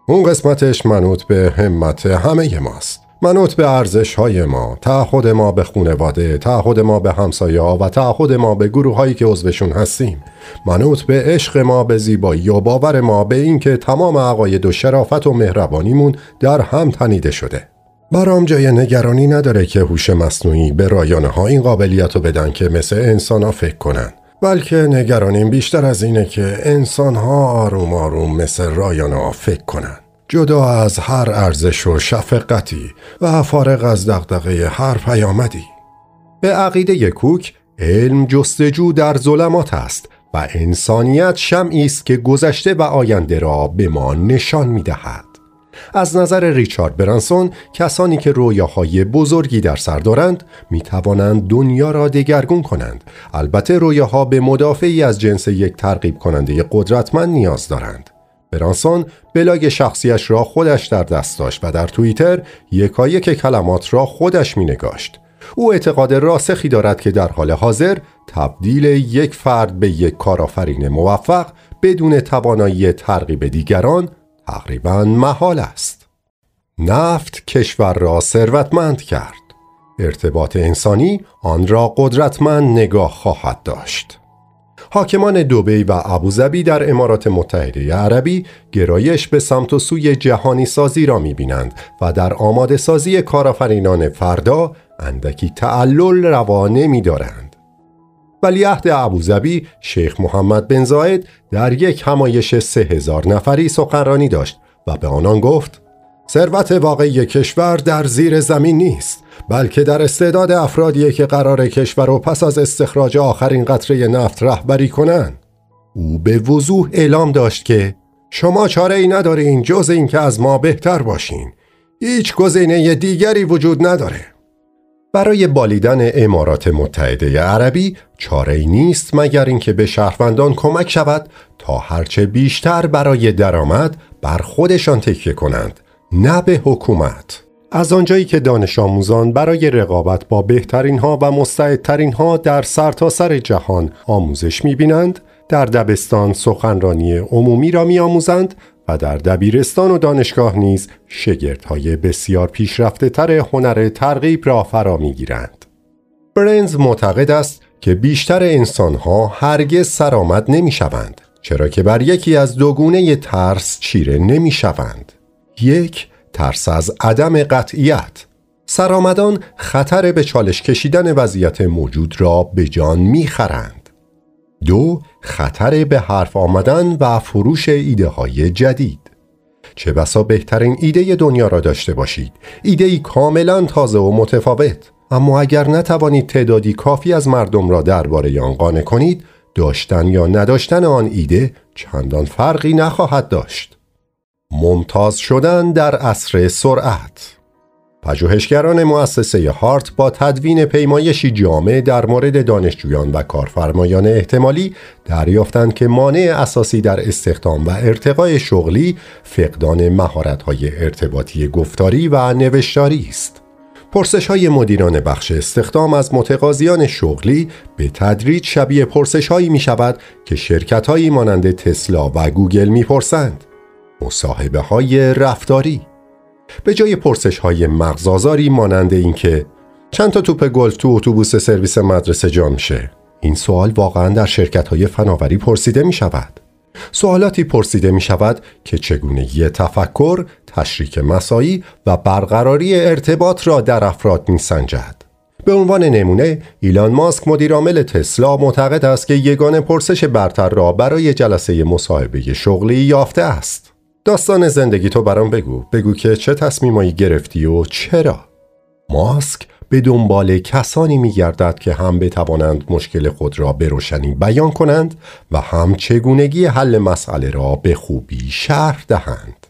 اون قسمتش منوط به همت همه ماست. منوط به ارزش های ما تعهد ما به خونواده تعهد ما به همسایه ها و تعهد ما به گروه هایی که عضوشون هستیم. منوط به عشق ما به زیبایی و باور ما به اینکه تمام عقاید و شرافت و مهربانیمون در هم تنیده شده. برام جای نگرانی نداره که هوش مصنوعی به رایانه ها این قابلیت رو بدن که مثل انسان ها فکر کنن. بلکه نگرانیم بیشتر از اینه که انسان ها آروم آروم مثل رایانه ها فکر کنن. جدا از هر ارزش و شفقتی و فارغ از دغدغه هر پیامدی. به عقیده کوک علم جستجو در ظلمات است و انسانیت شمعی است که گذشته و آینده را به ما نشان می دهد. از نظر ریچارد برانسون کسانی که رویاهای بزرگی در سر دارند می توانند دنیا را دگرگون کنند. البته رویاها به مدافعی از جنس یک ترغیب کننده قدرتمند نیاز دارند. برانسون بلاگ شخصیش را خودش در دست داشت و در توییتر یکایک کلمات را خودش می نگاشت او اعتقاد راسخی دارد که در حال حاضر تبدیل یک فرد به یک کارآفرین موفق بدون توانایی ترغیب دیگران تقریبا محال است. نفت کشور را ثروتمند کرد. ارتباط انسانی آن را قدرتمند نگاه خواهد داشت. حاکمان دوبی و ابوظبی در امارات متحده عربی گرایش به سمت و سوی جهانی سازی را می بینند و در آماده سازی کارآفرینان فردا اندکی تعلل روا نمی دارند. ولیعهد ابوظبی شیخ محمد بن زاید در یک همایش سه هزار نفری سخنرانی داشت و به آنان گفت ثروت واقعی کشور در زیر زمین نیست بلکه در استعداد افرادی که قرار کشور و پس از استخراج آخرین قطره نفت رهبری کنند. او به وضوح اعلام داشت که شما چاره ای ندارین جز اینکه از ما بهتر باشین. هیچ گزینه دیگری وجود نداره. برای بالیدن امارات متحده عربی چاره ای نیست مگر اینکه به شهروندان کمک شود تا هرچه بیشتر برای درآمد بر خودشان تکیه کنند نه به حکومت. از آنجایی که دانش آموزان برای رقابت با بهترین ها و مستعدترین ها در سرتاسر سر جهان آموزش می بینند در دبستان سخنرانی عمومی را می آموزند و در دبیرستان و دانشگاه نیز شگردهای بسیار پیشرفته تر هنر ترغیب را فرا می گیرند. برنز معتقد است که بیشتر انسانها هرگز سرآمد نمی شوند چرا که بر یکی از دوگونه ترس چیره نمی شوند. یک ترس از عدم قطعیت سرآمدان خطر به چالش کشیدن وضعیت موجود را به جان می‌خرند دو خطر به حرف آمدن و فروش ایده های جدید. چه بسا بهترین ایده دنیا را داشته باشید. ایده ای کاملا تازه و متفاوت. اما اگر نتوانید تعدادی کافی از مردم را درباره آن قانع کنید داشتن یا نداشتن آن ایده چندان فرقی نخواهد داشت. ممتاز شدن در عصر سرعت. پژوهشگران مؤسسه هارت با تدوین پیمایشی جامع در مورد دانشجویان و کارفرمایان احتمالی دریافتند که مانع اساسی در استخدام و ارتقای شغلی فقدان مهارت‌های ارتباطی گفتاری و نوشتاری است. پرسش های مدیران بخش استخدام از متقاضیان شغلی به تدریج شبیه پرسش هایی می شود که شرکت هایی مانند تسلا و گوگل می پرسند. مصاحبه های رفتاری به جای پرسش های مغزآزاری مانند اینکه چند تا توپ گلف تو اتوبوس سرویس مدرسه جا میشه این سوال واقعا در شرکت های فناوری پرسیده می شود سوالاتی پرسیده می شود که چگونگی تفکر، تشریک مساعی و برقراری ارتباط را در افراد می سنجد. به عنوان نمونه ایلان ماسک مدیرعامل تسلا معتقد است که یگان پرسش برتر را برای جلسه مصاحبه شغلی یافته است. داستان زندگی تو برام بگو. بگو که چه تصمیمایی گرفتی و چرا. ماسک به دنبال کسانی می گردد که هم بتوانند مشکل خود را به روشنی بیان کنند و هم چگونگی حل مسئله را به خوبی شرح دهند.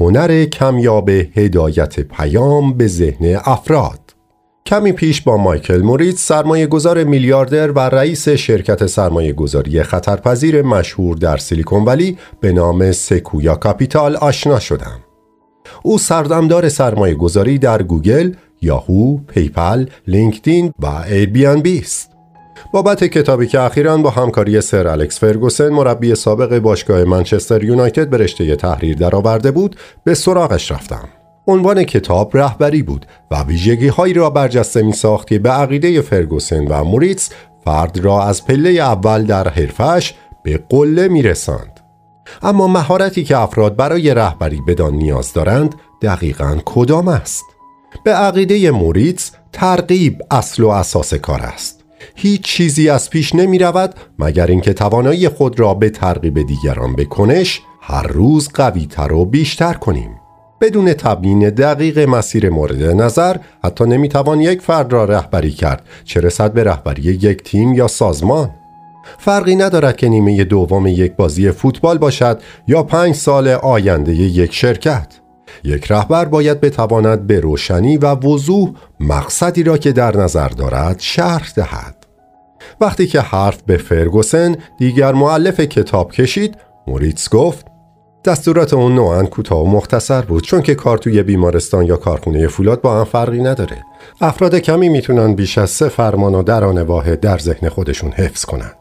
هنر کمیاب هدایت پیام به ذهن افراد. کمی پیش با مایکل موریتز سرمایه گذار میلیاردر و رئیس شرکت سرمایه گذاری خطرپذیر مشهور در سیلیکون ولی به نام Sequoia Capital آشنا شدم. او سردمدار سرمایه گذاری در گوگل، یاهو، PayPal، لینکدین و بی است. بابت کتابی که اخیرا با همکاری سر الکس فرگوسن مربی سابق باشگاه منچستر یونایتد به رشته تحریر درآورده بود به سراغش رفتم. عنوان کتاب رهبری بود و ویژگی هایی را برجسته می ساخت که به عقیده فرگوسن و موریتس فرد را از پله اول در حرفش به قله می رسند. اما مهارتی که افراد برای رهبری بدان نیاز دارند دقیقا کدام است؟ به عقیده موریتس ترغیب اصل و اساس کار است. هیچ چیزی از پیش نمی رود مگر اینکه توانایی خود را به ترغیب دیگران بکنش هر روز قوی تر و بیشتر کنیم. بدون تبیین دقیق مسیر مورد نظر حتی نمی‌توان یک فرد را رهبری کرد. چه رسد به رهبری یک تیم یا سازمان؟ فرقی ندارد که نیمه دوم یک بازی فوتبال باشد یا پنج سال آینده یک شرکت. یک رهبر باید بتواند به روشنی و وضوح مقصدی را که در نظر دارد شرح دهد. وقتی که حرف به فرگوسن دیگر معلف کتاب کشید موریتس گفت دستورات اون نوعا کوتاه و مختصر بود چون که کار توی بیمارستان یا کارخونه فولاد با هم فرقی نداره. افراد کمی می‌تونن بیش از سه فرمان و دران واحد در ذهن خودشون حفظ کنن.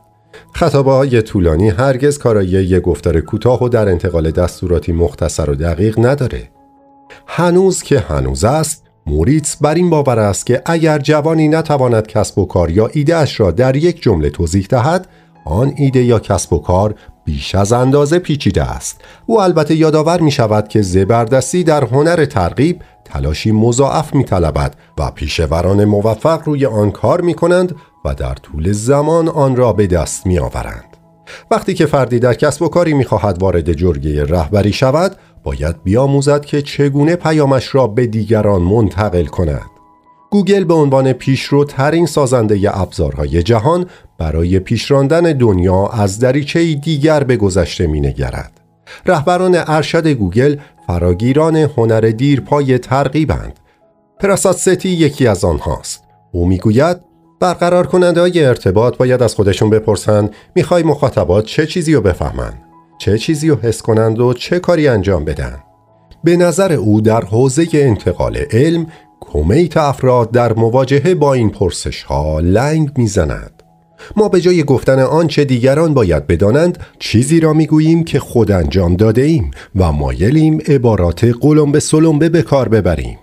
خطابه طولانی هرگز کارایی یه گفتار کوتاه و در انتقال دستوراتی مختصر و دقیق نداره. هنوز که هنوز است موریتس بر این باور است که اگر جوانی نتواند کسب و کار یا ایدهش را در یک جمله توضیح دهد آن ایده یا کسب و کار بیش از اندازه پیچیده است او البته یادآور می شود که زبردستی در هنر ترغیب تلاشی مضاعف می طلبد و پیشوران موفق روی آن کار می کنند و در طول زمان آن را به دست می آورند. وقتی که فردی در کسب و کاری می خواهد وارد جرگه رهبری شود باید بیاموزد که چگونه پیامش را به دیگران منتقل کند. گوگل به عنوان پیشروترین سازنده ابزارهای جهان برای پیشراندن دنیا از دریچه دیگر به گذشته مینگرد. رهبران ارشد گوگل فراگیران هنر دیرپای ترغیبند. پراسات ستی یکی از آنهاست. او می‌گوید برقرار کننده های ارتباط باید از خودشون بپرسن می‌خوای مخاطبات چه چیزی رو بفهمن چه چیزی رو حس کنند و چه کاری انجام بدن به نظر او در حوزه انتقال علم کمیت افراد در مواجهه با این پرسش ها لنگ می‌زند ما به جای گفتن آنچه دیگران باید بدانند چیزی را می‌گوییم که خود انجام داده ایم و مایلیم عبارات قلم به سلمبه به کار ببریم.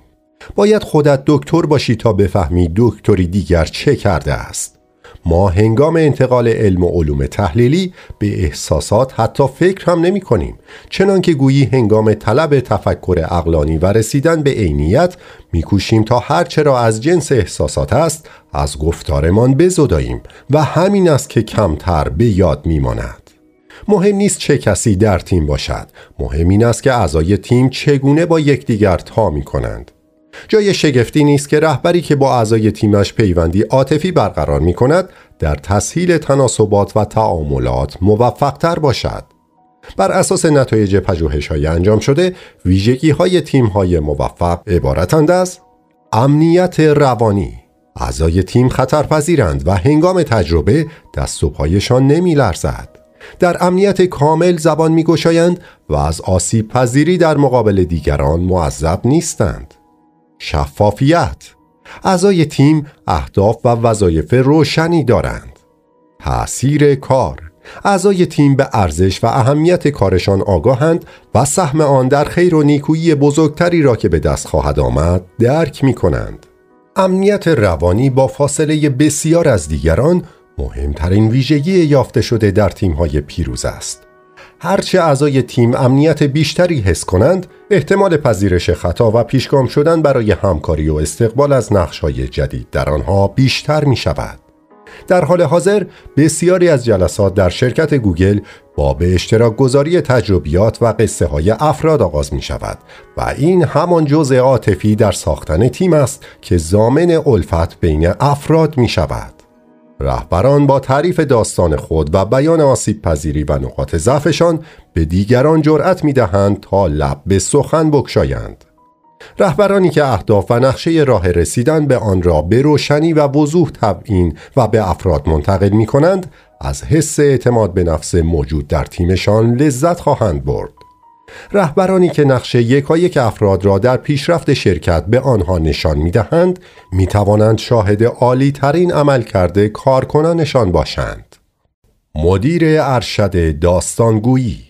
باید خودت دکتر باشی تا بفهمی دکتری دیگر چه کرده است. ما هنگام انتقال علم و علوم تحلیلی به احساسات حتی فکر هم نمی کنیم. چنان که گویی هنگام طلب تفکر اقلانی و رسیدن به عینیت میکوشیم تا هرچه را از جنس احساسات است از گفتارمان بزداییم و همین است که کمتر به یاد میماند مهم نیست چه کسی در تیم باشد. مهم این است که اعضای تیم چگونه با یکدیگر تا می کنند. جای شگفتی نیست که رهبری که با اعضای تیمش پیوندی عاطفی برقرار می کند در تسهیل تناسبات و تعاملات موفقتر باشد. بر اساس نتایج پژوهش های انجام شده ویژگی های تیم های موفق عبارتند از امنیت روانی اعضای تیم خطرپذیرند و هنگام تجربه دست و پایشان نمی لرزد. در امنیت کامل زبان می گشایند و از آسیب پذیری در مقابل دیگران معذب نیستند. شفافیت اعضای تیم اهداف و وظایف روشنی دارند تأثیر کار اعضای تیم به ارزش و اهمیت کارشان آگاهند و سهم آن در خیر و نیکویی بزرگتری را که به دست خواهد آمد درک می کنند. امنیت روانی با فاصله بسیار از دیگران مهمترین ویژگی یافته شده در تیم‌های پیروز است. هرچه اعضای تیم امنیت بیشتری حس کنند احتمال پذیرش خطا و پیشگام شدن برای همکاری و استقبال از نقشهای جدید در آنها بیشتر می شود. در حال حاضر بسیاری از جلسات در شرکت گوگل با به اشتراک گذاری تجربیات و قصه های افراد آغاز می شود و این همان جزء عاطفی در ساختن تیم است که زامن الفت بین افراد می شود. رهبران با تعریف داستان خود و بیان آسیب پذیری و نقاط ضعفشان به دیگران جرأت می دهند تا لب به سخن بکشایند. رهبرانی که اهداف و نقشه راه رسیدن به آن را به روشنی و وضوح تبیین و به افراد منتقل می کنند از حس اعتماد به نفس موجود در تیمشان لذت خواهند برد. رهبرانی که نقش یکایک افراد را در پیشرفت شرکت به آنها نشان می دهند می توانند شاهد عالی ترین عملکرد کارکنانشان باشند. مدیر ارشد داستانگویی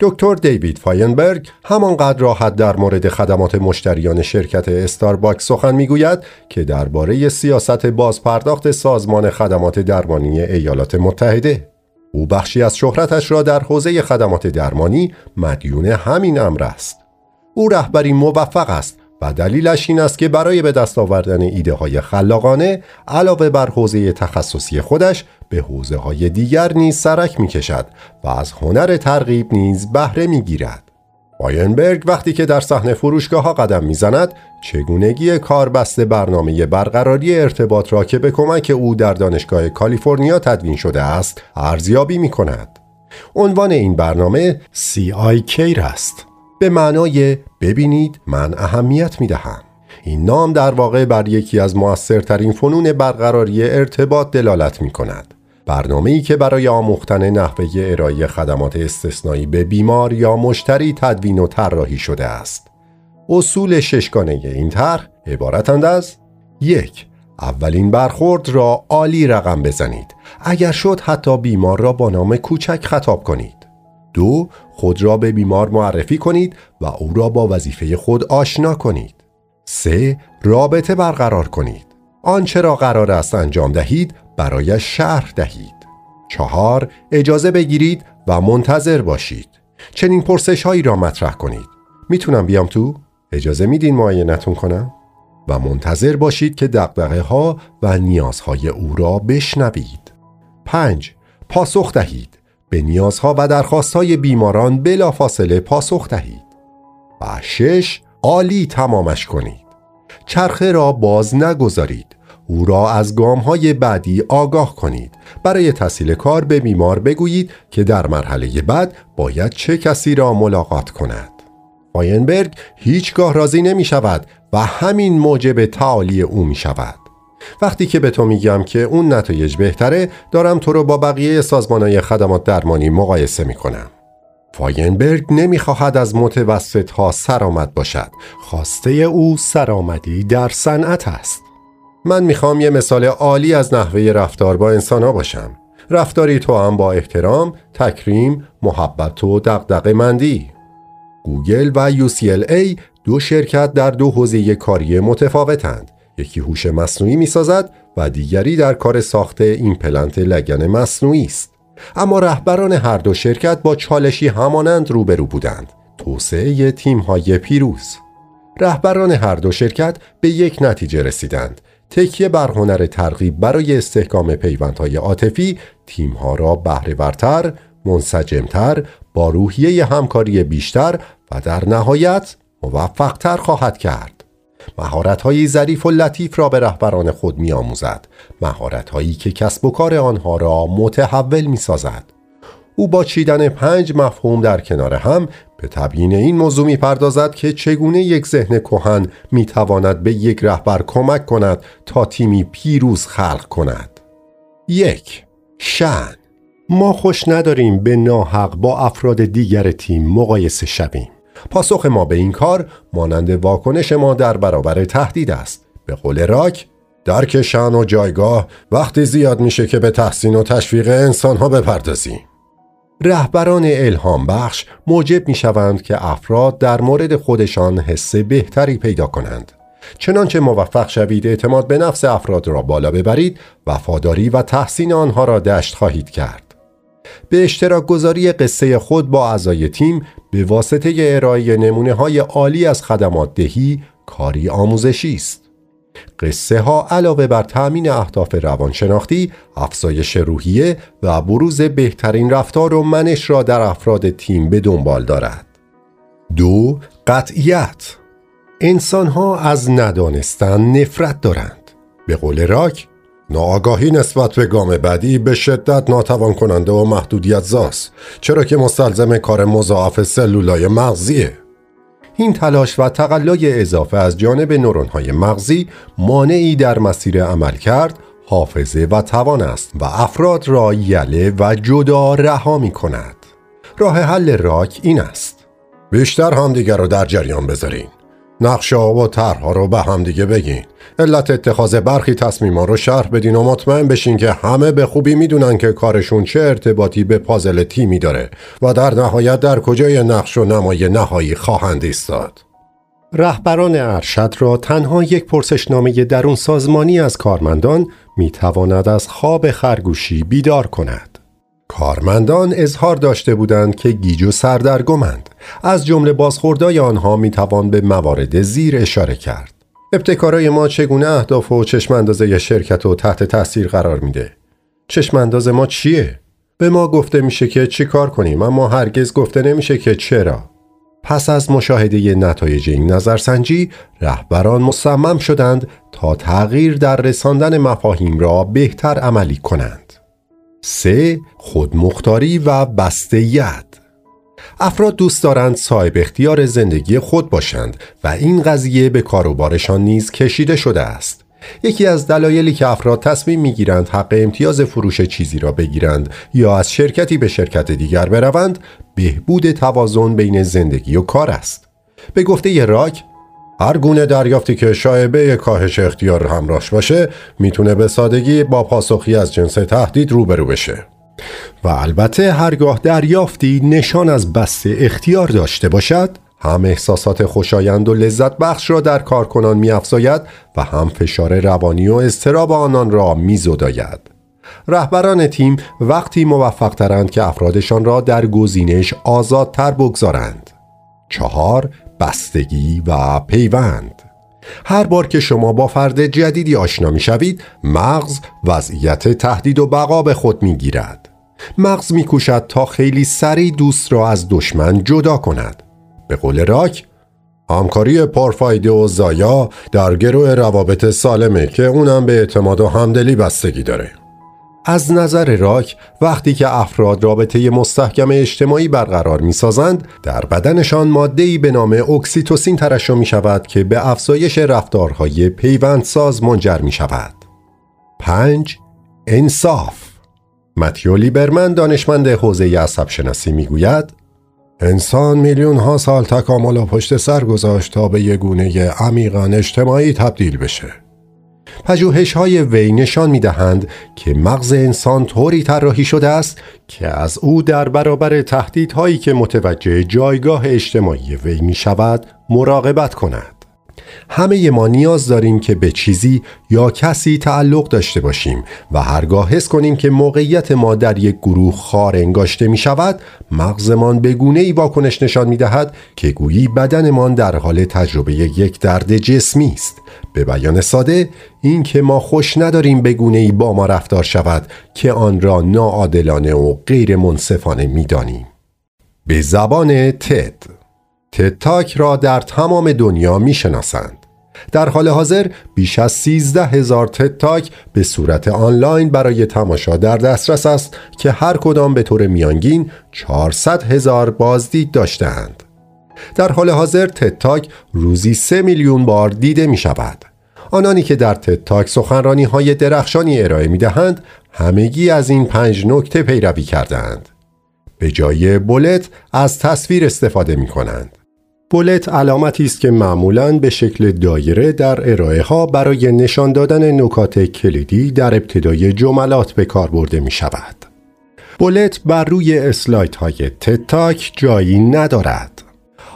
دکتر دیوید فاینبرگ همانقدر راحت در مورد خدمات مشتریان شرکت استارباکس سخن می‌گوید که درباره سیاست بازپرداخت سازمان خدمات درمانی ایالات متحده او بخشی از شهرتش را در حوزه خدمات درمانی مدیون همین امر است. او رهبری موفق است و دلیلش این است که برای به دست آوردن ایده های خلاقانه علاوه بر حوزه تخصصی خودش به حوزه های دیگر نیز سرک می کشد و از هنر ترغیب نیز بهره می گیرد. واینبرگ وقتی که در صحنه فروشگاه ها قدم می‌زند چگونگی کاربسته برنامه برقراری ارتباط را که به کمک او در دانشگاه کالیفرنیا تدوین شده است ارزیابی می کند. عنوان این برنامه CIK است به معنای ببینید من اهمیت می دهم. این نام در واقع بر یکی از موثرترین فنون برقراری ارتباط دلالت می کند. برنامه ای که برای آموختن نحوه ارائه خدمات استثنایی به بیمار یا مشتری تدوین و طراحی شده است. اصول ششگانه این طرح عبارتند از یک اولین برخورد را عالی رقم بزنید. اگر شد حتی بیمار را با نام کوچک خطاب کنید. دو خود را به بیمار معرفی کنید و او را با وظیفه خود آشنا کنید. سه رابطه برقرار کنید. آنچه را قرار است انجام دهید برای شرح دهید چهار اجازه بگیرید و منتظر باشید چنین پرسش هایی را مطرح کنید می‌تونم بیام تو؟ اجازه میدین معاینتون کنم؟ و منتظر باشید که دقدقه ها و نیازهای او را بشنوید. 5. پاسخ دهید. به نیازها و درخواستهای بیماران بلافاصله پاسخ دهید. و 6. عالی تمامش کنید. چرخه را باز نگذارید. او را از گام های بعدی آگاه کنید. برای تحصیل کار به بیمار بگویید که در مرحله بعد باید چه کسی را ملاقات کند. واینبرگ هیچگاه راضی نمی شود و همین موجب تعالی او می شود. وقتی که به تو میگم که اون نتایج بهتره دارم تو رو با بقیه سازمانهای خدمات درمانی مقایسه می کنم. فاینبرگ نمی‌خواهد از متوسط ها سرآمد باشد. خواسته او سرآمدی در صنعت است. من می‌خوام یه مثال عالی از نحوه رفتار با انسان ها باشم. رفتاری توأم با احترام، تکریم، محبت و دغدغه مندی. گوگل و UCLA دو شرکت در دو حوزه کاری متفاوتند. یکی هوش مصنوعی می‌سازد و دیگری در کار ساخت ایمپلنت لگن مصنوعی است. اما رهبران هر دو شرکت با چالشی همانند روبرو بودند. توسعه تیم‌های پیروز. رهبران هر دو شرکت به یک نتیجه رسیدند. تکیه بر هنر ترغیب برای استحکام پیوندهای عاطفی تیمها را بهرهورتر، منسجمتر، با روحیه همکاری بیشتر و در نهایت موفقتر خواهد کرد. مهارت های ظریف و لطیف را به رهبران خود می آموزد. مهارت هایی که کسب و کار آنها را متحول می سازد. او با چیدن پنج مفهوم در کنار هم به تبیین این موضوع می پردازد که چگونه یک ذهن کهن می تواند به یک رهبر کمک کند تا تیمی پیروز خلق کند. یک شن ما خوش نداریم به ناحق با افراد دیگر تیم مقایسه شویم. پاسخ ما به این کار مانند واکنش ما در برابر تهدید است. به قول راک درک شان و جایگاه وقتی زیاد میشه که به تحسین و تشویق انسانها بپردازیم. رهبران الهام بخش موجب می شوند که افراد در مورد خودشان حس بهتری پیدا کنند. چنانچه موفق شوید اعتماد به نفس افراد را بالا ببرید وفاداری و تحسین آنها را دشت خواهید کرد. به اشتراک گذاری قصه خود با اعضای تیم به واسطه ارائه نمونه های عالی از خدمات دهی کاری آموزشی است. قصه ها علاوه بر تأمین اهداف روانشناختی، افزایش روحیه و بروز بهترین رفتار و منش را در افراد تیم به دنبال دارد. دو قطعیت انسان ها از ندانستن نفرت دارند. به قول راک ناآگاهی نسبت به گام بعدی به شدت ناتوان کننده و محدودیت زاست چرا که مستلزم کار مضاعف سلولای مغزیه این تلاش و تقلای اضافه از جانب نورونهای مغزی مانعی در مسیر عمل کرد حافظه و توان است و افراد را یله و جدا رها می کند. راه حل راک این است. بیشتر همدیگر رو در جریان بذارین. نقشه و طرحها رو به هم دیگه بگین علت اتخاذ برخی تصمیما رو شرح بدین و مطمئن بشین که همه به خوبی می‌دونن که کارشون چه ارتباطی به پازل تیمی داره و در نهایت در کجای نقش و نمای نهایی خواهند ایستاد رهبران ارشد را تنها یک پرسشنامه درون سازمانی از کارمندان می‌تواند از خواب خرگوشی بیدار کند. کارمندان اظهار داشته بودند که گیج و سردرگمند. از جمله بازخوردهای آنها می‌توان به موارد زیر اشاره کرد. ابتکارای ما چگونه اهداف و چشم اندازه شرکت و تحت تاثیر قرار میده؟ چشم انداز ما چیه؟ به ما گفته میشه که چی کار کنیم اما هرگز گفته نمیشه که چرا. پس از مشاهده نتایج این نظرسنجی رهبران مصمم شدند تا تغییر در رساندن مفاهیم را بهتر عملی کنند. سه خودمختاری و بستیت افراد دوست دارند صاحب اختیار زندگی خود باشند و این قضیه به کاروبارشان نیز کشیده شده است. یکی از دلایلی که افراد تصمیم می‌گیرند حق امتیاز فروش چیزی را بگیرند یا از شرکتی به شرکت دیگر بروند بهبود توازن بین زندگی و کار است. به گفته راک هر گونه دریافتی که شایبه کاهش اختیار همراهش باشه می‌تونه به سادگی با پاسخی از جنس تهدید روبرو بشه و البته هرگاه دریافتی نشان از بسته اختیار داشته باشد هم احساسات خوشایند و لذت بخش را در کارکنان می افزاید و هم فشار روانی و استراب آنان را می زداید. رهبران تیم وقتی موفق ترند که افرادشان را در گزینش آزادتر بگذارند. چهار بستگی و پیوند. هر بار که شما با فرد جدیدی آشنا می شوید مغز وضعیت تهدید و بقا به خود می گیرد مغز می کوشد تا خیلی سریع دوست را از دشمن جدا کند. به قول راک همکاری پرفایده و زایا در گروه روابط سالمه که اونم به اعتماد و همدلی بستگی داره. از نظر راک وقتی که افراد رابطه مستحکم اجتماعی برقرار می سازند در بدنشان ماده‌ای به نام اکسیتوسین ترشح می شود که به افزایش رفتارهای پیوندساز منجر می شود 5. انصاف متیو لیبرمن دانشمند حوزه عصب شناسی می گوید انسان میلیون ها سال تکامل و پشت سر گذاشت تا به یه گونه عمیقا اجتماعی تبدیل بشه پژوهش های وی نشان می دهند که مغز انسان طوری طراحی شده است که از او در برابر تهدیدهایی که متوجه جایگاه اجتماعی وی می شود مراقبت کند. همه ما نیاز داریم که به چیزی یا کسی تعلق داشته باشیم و هرگاه حس کنیم که موقعیت ما در یک گروه خار انگاشته می شود مغزمان به گونه ای واکنش نشان می دهد که گویی بدنمان در حال تجربه یک درد جسمی است به بیان ساده این که ما خوش نداریم به گونه ای با ما رفتار شود که آن را ناعادلانه و غیر منصفانه می دانیم. به زبان تد تتاک را در تمام دنیا می شناسند. در حال حاضر بیش از 13 هزار تتاک به صورت آنلاین برای تماشا در دسترس است که هر کدام به طور میانگین 400 هزار بازدید داشتهاند. در حال حاضر تتاک روزی 3 میلیون بار دیده می شود. آنانی که در تتاک سخنرانی های درخشانی ارائه می دهند همگی از این پنج نکته پیروی کردند. به جای بولت از تصویر استفاده می کنند. بولت علامتی است که معمولا به شکل دایره در ارائه ها برای نشان دادن نکات کلیدی در ابتدای جملات به کار برده می شود. بولت بر روی اسلایت های تتاک جایی ندارد.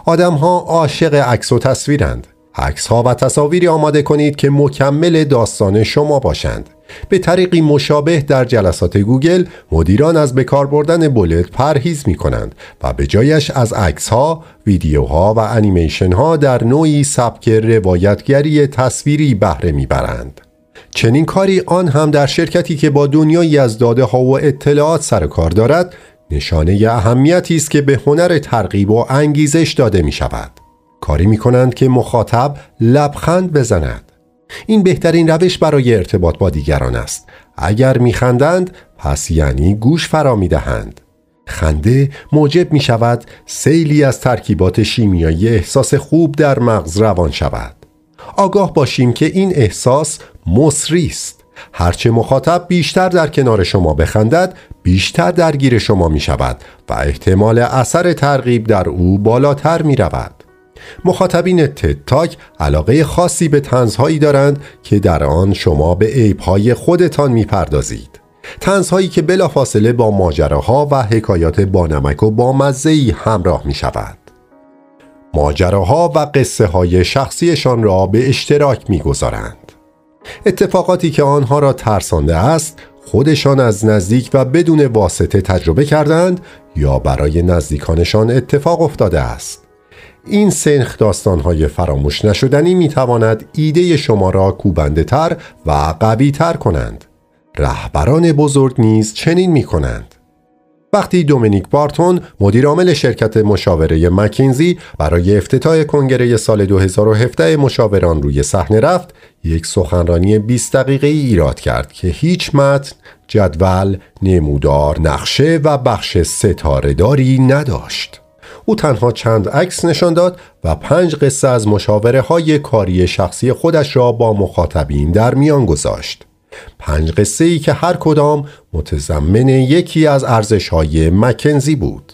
آدم ها عاشق عکس و تصویرند. عکس ها و تصاویری آماده کنید که مکمل داستان شما باشند. به طریقی مشابه در جلسات گوگل مدیران از بکار بردن بولت پرهیز می کنند و به جایش از عکس ها، ویدیوها و انیمیشن ها در نوعی سبک روایتگری تصویری بهره می‌برند. چنین کاری آن هم در شرکتی که با دنیایی از داده ها و اطلاعات سر کار دارد نشانه اهمیتی است که به هنر ترغیب و انگیزش داده می شود. کاری می کنند که مخاطب لبخند بزند این بهترین روش برای ارتباط با دیگران است. اگر میخندند پس یعنی گوش فرا می‌دهند. خنده موجب می شود سیلی از ترکیبات شیمیایی احساس خوب در مغز روان شود. آگاه باشیم که این احساس مصری است. هرچه مخاطب بیشتر در کنار شما بخندد بیشتر درگیر شما می شود و احتمال اثر ترغیب در او بالاتر می رود مخاطبین تتاک علاقه خاصی به تنزهایی دارند که در آن شما به عیبهای خودتان می‌پردازید. تنزهایی که بلافاصله با ماجراها و حکایات بانمک و بامزهی همراه می شود ماجراها و قصه های شخصیشان را به اشتراک می‌گذارند. اتفاقاتی که آنها را ترسانده است خودشان از نزدیک و بدون واسطه تجربه کردند یا برای نزدیکانشان اتفاق افتاده است. این سنخ داستانهای فراموش نشدنی می‌تواند ایده شما را کوبنده تر و قوی تر کنند. رهبران بزرگ نیز چنین می کنند وقتی دومینیک بارتون مدیرعامل شرکت مشاوره مکینزی برای افتتاح کنگره سال 2017 مشاوران روی صحنه رفت یک سخنرانی 20 دقیقه ای ایراد کرد که هیچ متن جدول نمودار نقشه و بخش ستاره داری نداشت. او تنها چند عکس نشان داد و پنج قصه از مشاوره های کاری شخصی خودش را با مخاطبین در میان گذاشت. پنج قصه ای که هر کدام متضمن یکی از ارزش های مکنزی بود.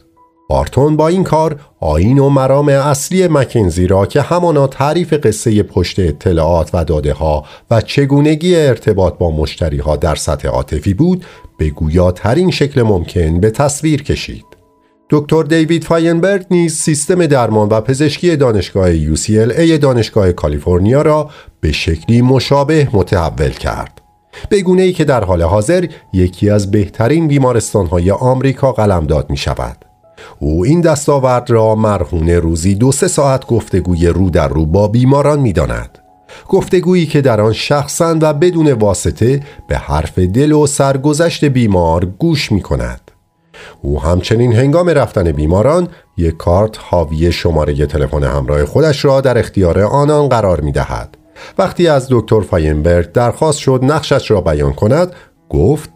بارتون با این کار آین و مرام اصلی مکنزی را که همانا تعریف قصه پشت اطلاعات و داده ها و چگونگی ارتباط با مشتری ها در سطح عاطفی بود به گویاترین شکل ممکن به تصویر کشید. دکتر دیوید فاینبرگ نیز سیستم درمان و پزشکی دانشگاه UCLA دانشگاه کالیفرنیا را به شکلی مشابه متحول کرد. به گونه ای که در حال حاضر یکی از بهترین بیمارستانهای آمریکا قلمداد می شود. او این دستاورد را مرهون روزی دو سه ساعت گفتگوی رو در رو با بیماران می داند. گفتگویی که در آن شخصا و بدون واسطه به حرف دل و سرگذشت بیمار گوش می کند. او همچنین هنگام رفتن بیماران یک کارت حاوی شماره تلفن همراه خودش را در اختیار آنان قرار می دهد. وقتی از دکتر فاینبرگ درخواست شد نقشش را بیان کند گفت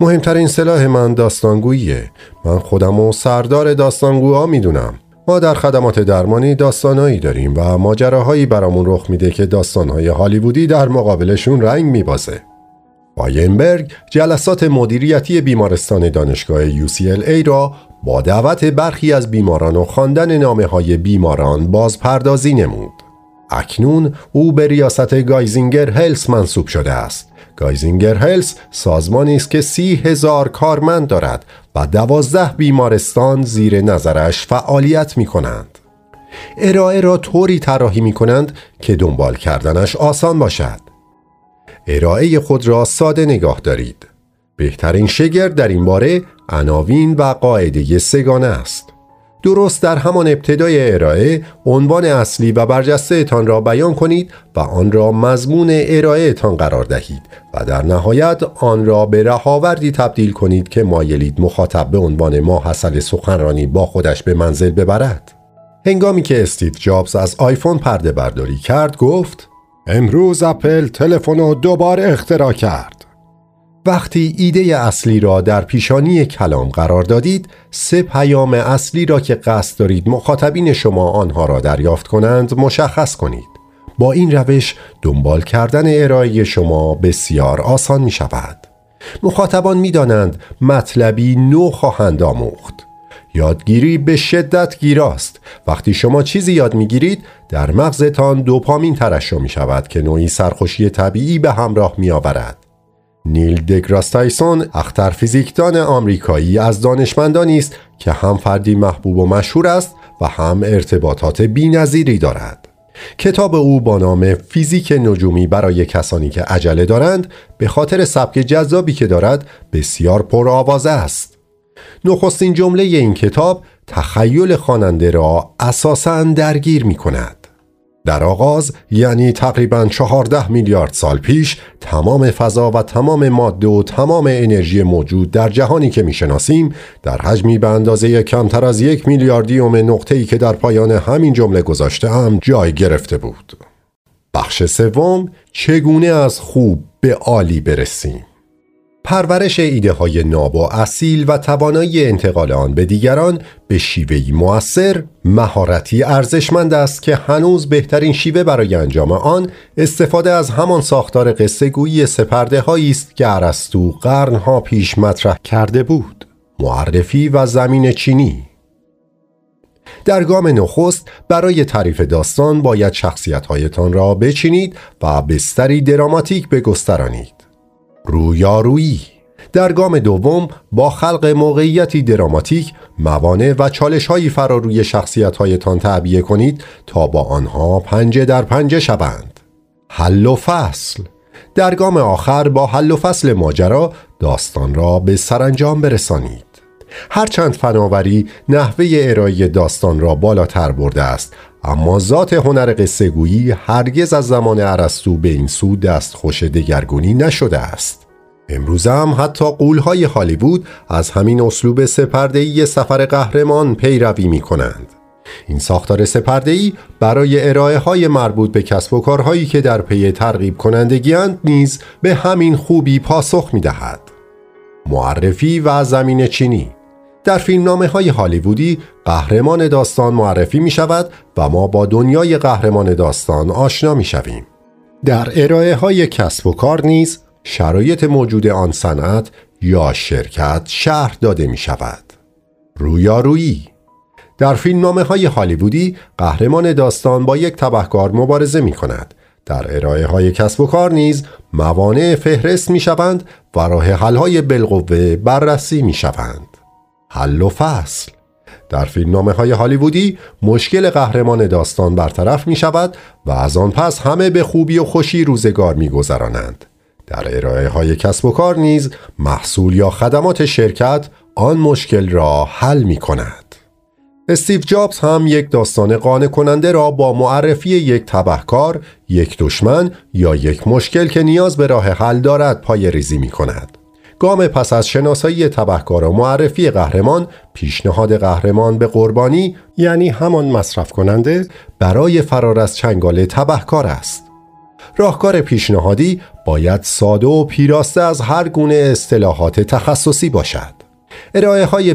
مهمترین سلاح من داستانگوییه. من خودم و سردار داستانگوها می‌دونم. ما در خدمات درمانی داستانهایی داریم و ماجراهایی برامون رخ میده که داستانهای هالیوودی در مقابلشون رنگ میبازه. فاینبرگ جلسات مدیریتی بیمارستان دانشگاه UCLA را با دعوت برخی از بیماران و خواندن نامه های بیماران بازپردازی نمود. اکنون او به ریاست Geisinger Health منصوب شده است. Geisinger Health سازمانی است که سی هزار کارمند دارد و دوازده بیمارستان زیر نظرش فعالیت می کنند. ارائه را طوری طراحی می کنند که دنبال کردنش آسان باشد. ارائه خود را ساده نگاه دارید. بهترین شگرد در این باره عناوین و قاعده سگانه است. درست در همان ابتدای ارائه عنوان اصلی و برجسته تان را بیان کنید و آن را مضمون ارائه تان قرار دهید و در نهایت آن را به رهاوردی تبدیل کنید که مایلید مخاطب به عنوان ماحصل سخنرانی با خودش به منزل ببرد. هنگامی که استیو جابز از آیفون پرده برداری کرد گفت امروز اپل تلفن رو دوباره اختراع کرد. وقتی ایده اصلی را در پیشانی کلام قرار دادید سه پیام اصلی را که قصد دارید مخاطبین شما آنها را دریافت کنند مشخص کنید. با این روش دنبال کردن ارائه شما بسیار آسان می شود مخاطبان می دانند مطلبی نو خواهند آموخت. یادگیری به شدت گیراست وقتی شما چیزی یاد می‌گیرید در مغزتان دوپامین ترشح می شود که نوعی سرخوشی طبیعی به همراه می آورد نیل دگراس تایسون اختر فیزیکدان آمریکایی از دانشمندانی است که هم فردی محبوب و مشهور است و هم ارتباطات بینظیری دارد. کتاب او با نام فیزیک نجومی برای کسانی که عجله دارند به خاطر سبک جذابی که دارد بسیار پرآوازه است. نخستین جمله این کتاب تخیل خواننده را اساساً درگیر می کند. در آغاز یعنی تقریبا 14 میلیارد سال پیش تمام فضا و تمام ماده و تمام انرژی موجود در جهانی که می‌شناسیم در حجمی به اندازه کمتر از یک میلیاردیوم نقطه‌ای که در پایان همین جمله گذاشته هم جای گرفته بود. بخش سوم چگونه از خوب به عالی برسیم پرورش ایده های و اصیل و توانایی انتقال آن به دیگران به شیوهی موثر مهارتی ارزشمند است که هنوز بهترین شیوه برای انجام آن استفاده از همان ساختار قصه گویی سپرده است که ارسطو قرنها پیش مطرح کرده بود معرفی و زمین چینی. در گام نخست برای تعریف داستان باید شخصیت هایتان را بچینید و بستری دراماتیک بگسترانید. رویارویی. در گام دوم با خلق موقعیتی دراماتیک موانع و چالش هایی فرا روی شخصیت هایتان تعبیه کنید تا با آنها پنجه در پنجه شوند. حل و فصل. در گام آخر با حل و فصل ماجرا داستان را به سرانجام برسانید. هرچند فناوری نحوه ارائه داستان را بالاتر برده است اما ذات هنر قصه گویی هرگز از زمان ارسطو به این سو دستخوش دگرگونی نشده است امروز هم حتی قولهای هالیوود از همین اسلوب سپردهی سفر قهرمان پیروی می کنند. این ساختار سپردهی برای ارائه های مربوط به کسب و کارهایی که در پی ترغیب کنندگیاند نیز به همین خوبی پاسخ می دهد. معرفی و زمین چینی در فیلمنامه های هالیوودی قهرمان داستان معرفی می شود و ما با دنیای قهرمان داستان آشنا می شویم. در ارائه های کسب و کار نیز شرایط موجود آن صنعت یا شرکت شهر داده می شود. رویارویی در فیلمنامه های هالیوودی قهرمان داستان با یک تبهکار مبارزه می کند. در ارائه های کسب و کار نیز موانع فهرست می شوند و راه حل های بالقوه بررسی می شوند. حل و فصل در فیلمنامه های هالیوودی مشکل قهرمان داستان برطرف می شود و از آن پس همه به خوبی و خوشی روزگار می گذرانند. در ارائه های کسب و کار نیز محصول یا خدمات شرکت آن مشکل را حل می کند. استیو جابز هم یک داستان قانع کننده را با معرفی یک تبهکار، یک دشمن یا یک مشکل که نیاز به راه حل دارد پای ریزی می کند. گام پس از شناسایی تبهکار و معرفی قهرمان پیشنهاد قهرمان به قربانی یعنی همان مصرف کننده برای فرار از چنگال تبهکار است. راهکار پیشنهادی باید ساده و پیراسته از هر گونه اصطلاحات تخصصی باشد. ارائه های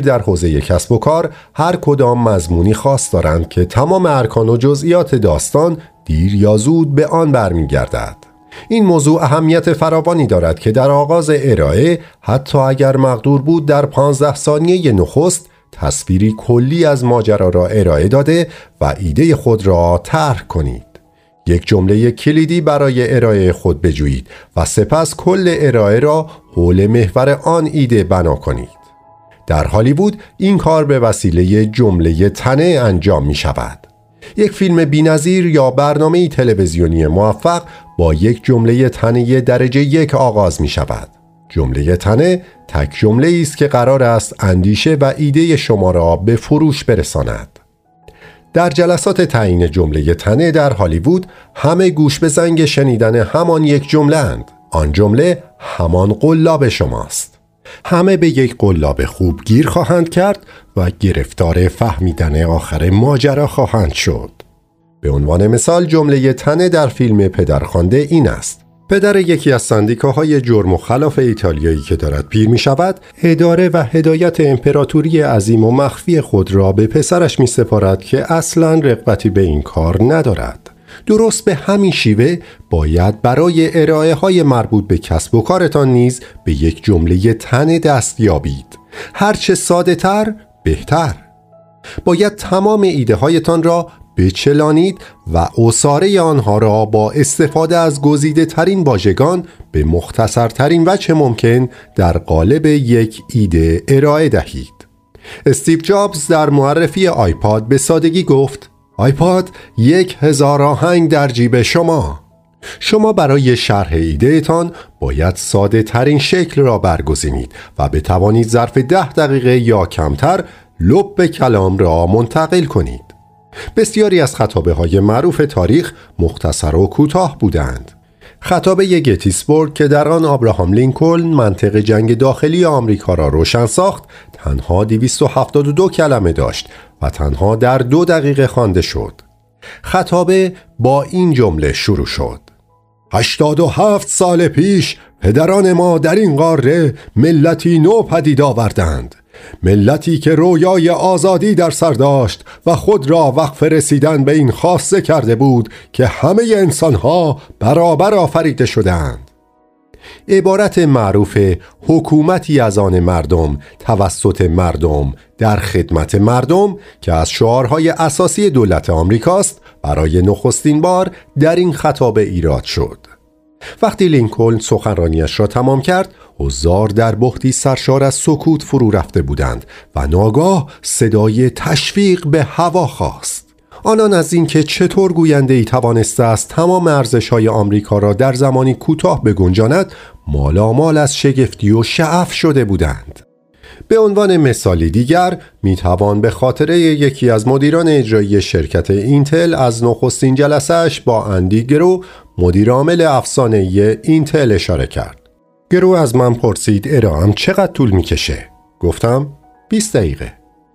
در حوزه کسب و کار هر کدام مضمونی خاص دارند که تمام ارکان و جزئیات داستان دیر یا زود به آن برمیگردد. این موضوع اهمیت فراوانی دارد که در آغاز ارائه حتی اگر مقدور بود در 15 ثانیه نخست تصویری کلی از ماجرا را ارائه داده و ایده خود را طرح کنید. یک جمله کلیدی برای ارائه خود بجویید و سپس کل ارائه را حول محور آن ایده بنا کنید. در هالیوود این کار به وسیله جمله تنه انجام می شود. یک فیلم بینظیر یا برنامه تلویزیونی موفق با یک جمله تنه درجه یک آغاز می شود. جمله تنه تک جمله است که قرار است اندیشه و ایده شما را به فروش برساند. در جلسات تعیین جمله تنه در هالیوود همه گوش به زنگ شنیدن همان یک جمله اند. آن جمله همان قلاب شماست. همه به یک قلاب خوب گیر خواهند کرد و گرفتار فهمیدن آخر ماجرا خواهند شد. به عنوان مثال جمله تنه در فیلم پدرخوانده این است. پدر یکی از سندیکاهای جرم و خلاف ایتالیایی که دارد پیر می شود اداره و هدایت امپراتوری عظیم و مخفی خود را به پسرش می سپارد که اصلا رقبتی به این کار ندارد. درست به همین شیوه باید برای ارائه های مربوط به کسب و کارتان نیز به یک جمله تن دست یابید هرچه ساده تر بهتر باید تمام ایده هایتان را بچلانید و اصاره آنها را با استفاده از گزیده ترین واژگان به مختصر ترین وجه ممکن در قالب یک ایده ارائه دهید. استیو جابز در معرفی آیپاد به سادگی گفت آیپاد یک هزار آهنگ در جیب شما شما برای شرح ایدهتان باید ساده ترین شکل را برگزینید و بتوانید ظرف ده دقیقه یا کمتر لب کلام را منتقل کنید. بسیاری از خطابه های معروف تاریخ مختصر و کوتاه بودند. خطابه گتیسبورگ که در آن آبراهام لینکلن منطق جنگ داخلی آمریکا را روشن ساخت تنها 272 کلمه داشت و تنها در دو دقیقه خوانده شد. خطابه با این جمله شروع شد. 87 سال پیش پدران ما در این قاره ملتی نو پدید آوردند. ملتی که رویای آزادی در سر داشت و خود را وقف رسیدن به این خاصه کرده بود که همه انسانها برابر آفریده شدند. عبارت معروف حکومتی از آن مردم توسط مردم در خدمت مردم که از شعارهای اساسی دولت آمریکاست برای نخستین بار در این خطاب ایراد شد. وقتی لینکلن سخنرانیش را تمام کرد حضار در بختی سرشار از سکوت فرو رفته بودند و ناگاه صدای تشویق به هوا خواست آنان از اینکه چطور گوینده ای توانسته است تمام ارزش های آمریکا را در زمانی کوتاه بگنجاند مالامال از شگفتی و شعف شده بودند. به عنوان مثالی دیگر می توان به خاطره یکی از مدیران اجرایی شرکت اینتل از نخستین جلسهش با اندی گرو مدیر عامل افسانه‌ای اینتل اشاره کرد. گرو از من پرسید ارائه‌م چقدر طول می‌کشه؟ گفتم 20 دقیقه.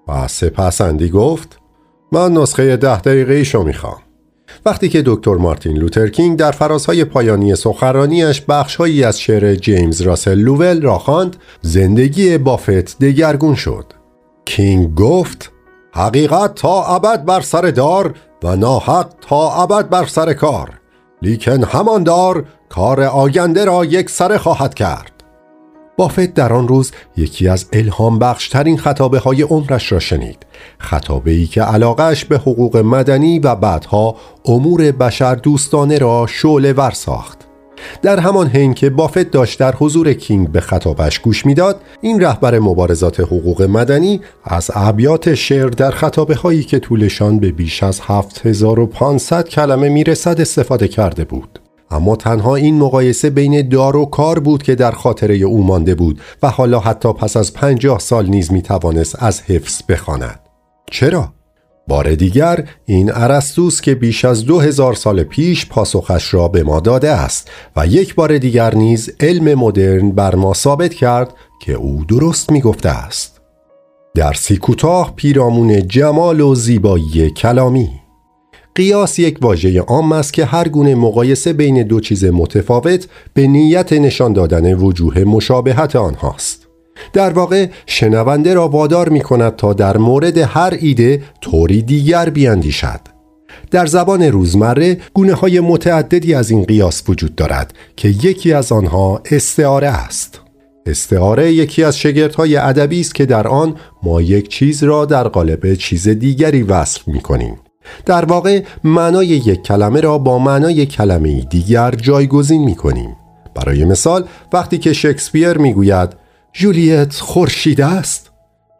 و سپس اندی گفت من نسخه ده دقیقه‌ایشو می‌خوام. وقتی که دکتر مارتین لوترکینگ در فرازهای پایانی سخنرانیش بخشهایی از شعر جیمز راسل لوول را خواند زندگی بافت دگرگون شد. کینگ گفت حقیقت تا ابد بر سر دار و ناحق تا ابد بر سر کار. لیکن همان دار کار آینده را یک سر خواهد کرد. بافت در آن روز یکی از الهام بخشترین خطابه های عمرش را شنید. خطابه ای که علاقش به حقوق مدنی و بعدها امور بشر دوستانه را شعله ور ساخت. در همان حین که بافت داشت در حضور کینگ به خطابش گوش می‌داد این رهبر مبارزات حقوق مدنی از ابیات شعر در خطابه هایی که طولشان به بیش از 7500 کلمه می‌رسد استفاده کرده بود. اما تنها این مقایسه بین دار و کار بود که در خاطره او مانده بود و حالا حتی پس از پنجاه سال نیز می توانست از حفظ بخواند. چرا؟ بار دیگر این ارسطوس که بیش از دو هزار سال پیش پاسخش را به ما داده است و یک بار دیگر نیز علم مدرن بر ما ثابت کرد که او درست می گفته است. درسی کوتاه پیرامون جمال و زیبایی کلامی قیاس یک واژه عام است که هر گونه مقایسه بین دو چیز متفاوت به نیت نشان دادن وجوه مشابهت آنهاست. در واقع شنونده را وادار می کند تا در مورد هر ایده طوری دیگر بیاندیشد. در زبان روزمره گونه های متعددی از این قیاس وجود دارد که یکی از آنها استعاره است. استعاره یکی از شگردهای ادبی است که در آن ما یک چیز را در قالب چیز دیگری وصف می کنیم. در واقع معنای یک کلمه را با معنای کلمه دیگر جایگزین می کنیم. برای مثال وقتی که شکسپیر می گوید جولیت خورشید است.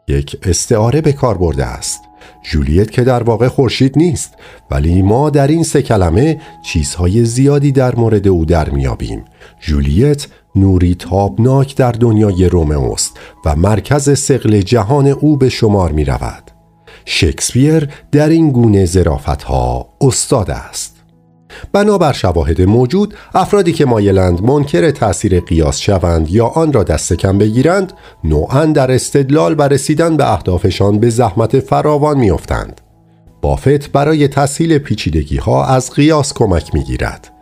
یک استعاره به کار برده است. جولیت که در واقع خورشید نیست ولی ما در این سه کلمه چیزهای زیادی در مورد او در میابیم جولیت نوری تابناک در دنیای رومئوست و مرکز سقل جهان او به شمار می رود شکسپیر در این گونه زرافت ها استاد است. بنابر شواهد موجود افرادی که مایلند منکر تأثیر قیاس شوند یا آن را دست کم بگیرند نوعا در استدلال و رسیدن به اهدافشان به زحمت فراوان میافتند. بافت برای تسهیل پیچیدگی ها از قیاس کمک می گیرد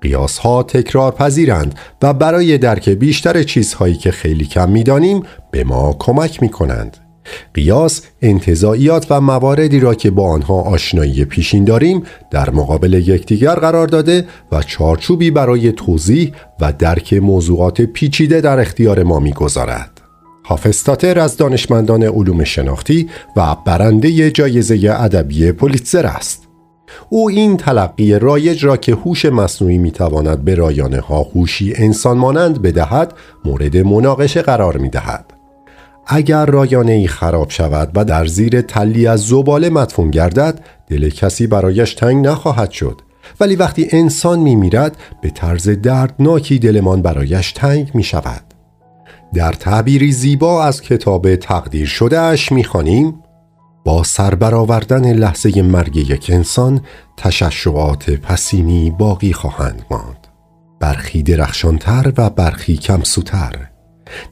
قیاس ها تکرار پذیرند و برای درک بیشتر چیزهایی که خیلی کم می دانیم به ما کمک می کنند قیاس انتظاییات و مواردی را که با آنها آشنایی پیشین داریم در مقابل یکدیگر قرار داده و چارچوبی برای توضیح و درک موضوعات پیچیده در اختیار ما می‌گذارد. هافستاتر از دانشمندان علوم شناختی و برنده جایزه ادبی پولیتزر است. او این تلقی رایج را که هوش مصنوعی می‌تواند به رایانه ها هوشی انسان مانند بدهد مورد مناقشه قرار می دهد. اگر رایانه ای خراب شود و در زیر تلی از زباله مدفون گردد دل کسی برایش تنگ نخواهد شد. ولی وقتی انسان می میرد به طرز دردناکی دلمان برایش تنگ می شود در تعبیری زیبا از کتاب تقدیر شده اش می خانیم با سربرآوردن لحظه مرگ یک انسان تششعات پسینی باقی خواهند ماند. برخی درخشانتر و برخی کمسوتر.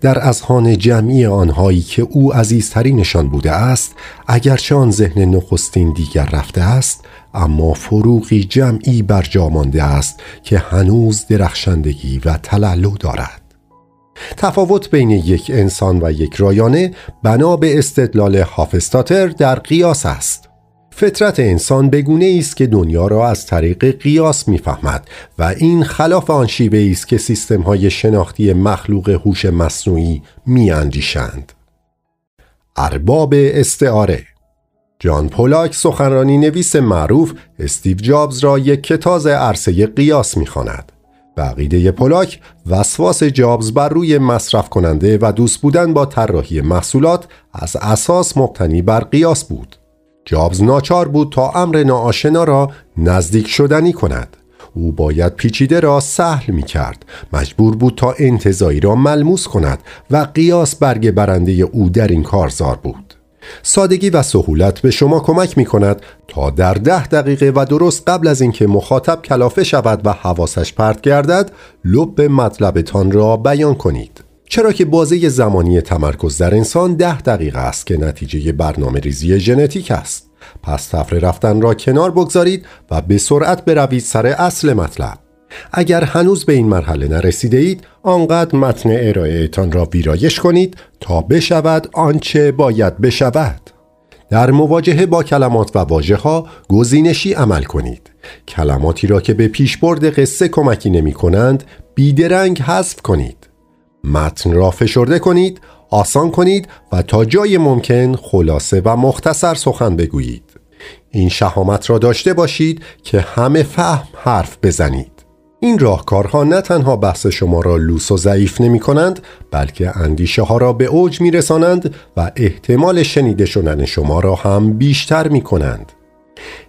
در اذهان جمعی آنهایی که او عزیزترینشان بوده است اگرچه آن ذهن نخستین دیگر رفته است اما فروغی جمعی بر جا مانده است که هنوز درخشندگی و تلالو دارد. تفاوت بین یک انسان و یک رایانه بنا به استدلال هافستاتر در قیاس است. فطرت انسان بگونه است که دنیا را از طریق قیاس می‌فهمد و این خلاف آن شیوه است که سیستم های شناختی مخلوق هوش مصنوعی میاندیشند. ارباب استعاره جان پولاک سخنرانی نویس معروف استیو جابز را یک کتاز عرصه قیاس می‌خواند. عقیده پولاک وسواس جابز بر روی مصرف کننده و دوست بودن با طراحی محصولات از اساس مبتنی بر قیاس بود. جابز ناچار بود تا امر ناآشنا را نزدیک شدنی کند. او باید پیچیده را سهل می کرد مجبور بود تا انتظایی را ملموس کند و قیاس برگ برنده او در این کارزار بود. سادگی و سهولت به شما کمک می کند تا در ده دقیقه و درست قبل از اینکه مخاطب کلافه شود و حواسش پرت گردد لب مطلبتان را بیان کنید. چرا که بازه زمانی تمرکز در انسان ده دقیقه است که نتیجه برنامه ریزی ژنتیک است. پس تفره رفتن را کنار بگذارید و به سرعت بروید سر اصل مطلب. اگر هنوز به این مرحله نرسیده اید آنقدر متن ارائهتان را ویرایش کنید تا بشود آنچه باید بشود. در مواجهه با کلمات و واجه ها گزینشی عمل کنید. کلماتی را که به پیشبرد قصه کمکی نمی کنند بیدرنگ حذف کنید. متن را فشرده کنید آسان کنید و تا جای ممکن خلاصه و مختصر سخن بگویید. این شهامت را داشته باشید که همه فهم حرف بزنید. این راهکارها نه تنها بحث شما را لوس و ضعیف نمی کنند بلکه اندیشه ها را به اوج می رسانند و احتمال شنیده شدن شما را هم بیشتر می کنند.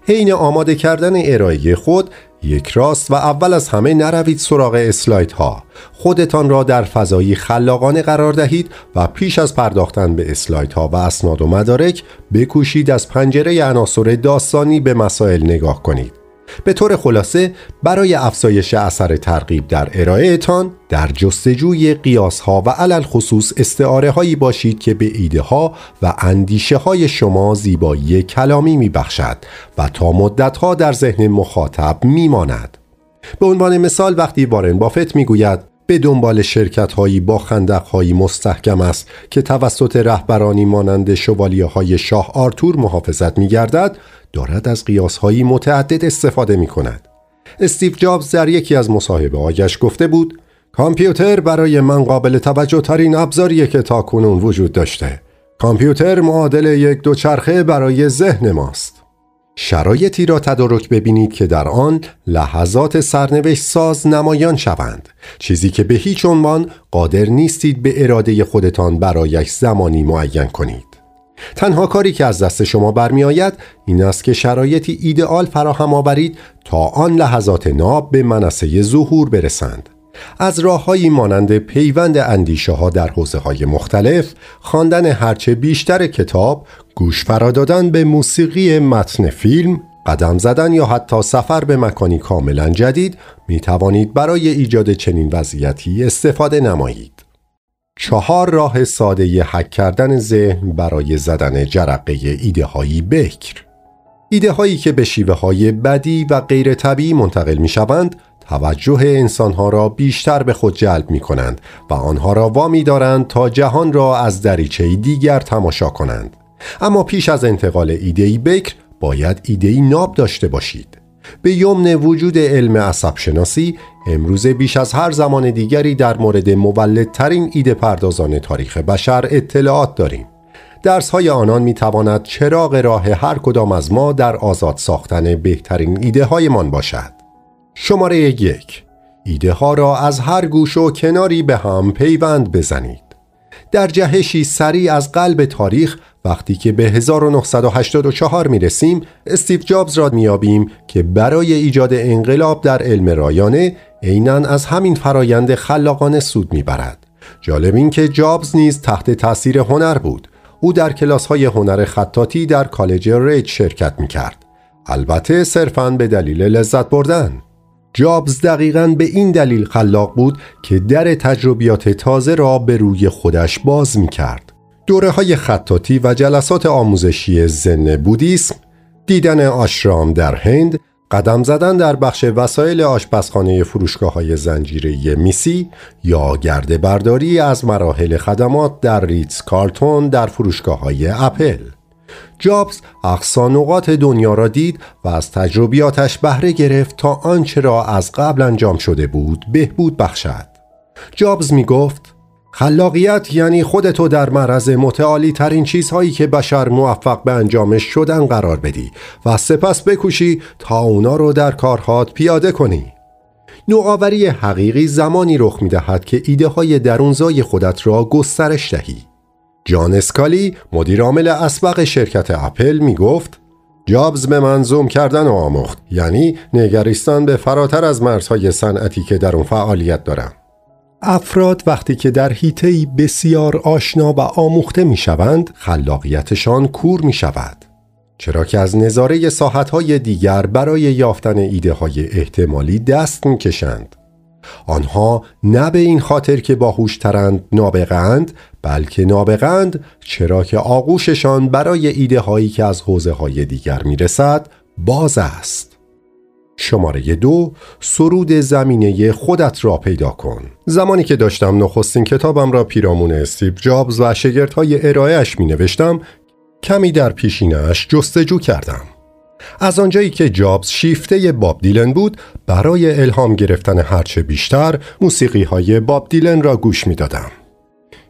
حین آماده کردن ارائه خود یک راست و اول از همه نروید سراغ اسلایت ها خودتان را در فضایی خلاقانه قرار دهید و پیش از پرداختن به اسلایت ها و اسناد و مدارک بکوشید از پنجره عناصر داستانی به مسائل نگاه کنید. به طور خلاصه برای افزایش اثر ترغیب در ارائهتان در جستجوی قیاس ها و علل خصوص استعاره هایی باشید که به ایده ها و اندیشه های شما زیبایی کلامی می بخشد و تا مدت ها در ذهن مخاطب می ماند. به عنوان مثال وقتی وارن بافت می گوید به دنبال شرکت هایی با خندق هایی مستحکم است که توسط رهبرانی مانند شوالیه های شاه آرتور محافظت می گردد دارد از قیاس هایی متعدد استفاده می کند. استیو جابز در یکی از مصاحبه آیش گفته بود کامپیوتر برای من قابل توجه ترین ابزاریه که تا کنون وجود داشته. کامپیوتر معادل یک دوچرخه برای ذهن ماست. شرایطی را تدارک ببینید که در آن لحظات سرنوشت ساز نمایان شوند چیزی که به هیچ عنوان قادر نیستید به اراده خودتان برایش زمانی معین کنید تنها کاری که از دست شما برمیآید این است که شرایطی ایدئال فراهم آورید تا آن لحظات ناب به منصه ظهور برسند. از راههایی مانند پیوند اندیشه ها در حوزه های مختلف خواندن هرچه بیشتر کتاب گوش فرادادن به موسیقی متن فیلم قدم زدن یا حتی سفر به مکانی کاملا جدید می توانید برای ایجاد چنین وضعیتی استفاده نمایید. چهار راه ساده حک کردن ذهن برای زدن جرقه ایده هایی بکر. ایده هایی که به شیوه های بدی و غیر طبیعی منتقل می شوند توجه انسانها را بیشتر به خود جلب می کنند و آنها را وامی دارند تا جهان را از دریچه دیگر تماشا کنند. اما پیش از انتقال ایدهی بکر باید ایدهی ناب داشته باشید. به یمن وجود علم عصب شناسی امروز بیش از هر زمان دیگری در مورد مولدترین ایده پردازان تاریخ بشر اطلاعات داریم. درس های آنان می تواند چراغ راه هر کدام از ما در آزاد ساختن بهترین ایده هایمان باشد. شماره یک. ایده ها را از هر گوش و کناری به هم پیوند بزنید. در جهشی سریع از قلب تاریخ وقتی که به 1984 می رسیم استیو جابز را میابیم که برای ایجاد انقلاب در علم رایانه عینا از همین فرایند خلاقانه سود می‌برد. جالب این که جابز نیز تحت تاثیر هنر بود. او در کلاس های هنر خطاطی در کالج ریچ شرکت می کرد البته صرفاً به دلیل لذت بردن. جابز دقیقا به این دلیل خلاق بود که در تجربیات تازه را به روی خودش باز می کرد. دوره های خطاتی و جلسات آموزشی زن بودیسم، دیدن آشرام در هند، قدم زدن در بخش وسایل آشپزخانه فروشگاه های زنجیره میسی یا گرده برداری از مراحل خدمات در ریتز کارتون در فروشگاه های اپل. جابز اقصانقات دنیا را دید و از تجربیاتش بهره گرفت تا آنچه را از قبل انجام شده بود بهبود بخشد جابز می گفت خلاقیت یعنی خودتو در معرض متعالی ترین چیزهایی که بشر موفق به انجامش شدن قرار بدی و سپس بکوشی تا اونا رو در کارهات پیاده کنی. نوآوری حقیقی زمانی رخ می دهد که ایده های درونزای خودت را گسترش دهی. جان اسکالی مدیر عامل اسبق شرکت اپل می گفت جابز به من زوم کردن و آموخت. یعنی نگریستان به فراتر از مرزهای صنعتی که در اون فعالیت دارم. افراد وقتی که در هیتهی بسیار آشنا و آموخته می شوند خلاقیتشان کور می شود چرا که از نظاره ساحتهای دیگر برای یافتن ایده های احتمالی دست می کشند آنها نه به این خاطر که باهوشترند نابغند بلکه نابغند چرا که آغوششان برای ایده هایی که از حوزه های دیگر می‌رسد باز است. شماره دو سرود زمینه خودت را پیدا کن زمانی که داشتم نخستین کتابم را پیرامون استیو جابز و شگردهای ارائهش می نوشتم کمی در پیشینش جستجو کردم از آنجایی که جابز شیفته باب دیلن بود برای الهام گرفتن هرچه بیشتر موسیقی های باب دیلن را گوش می دادم.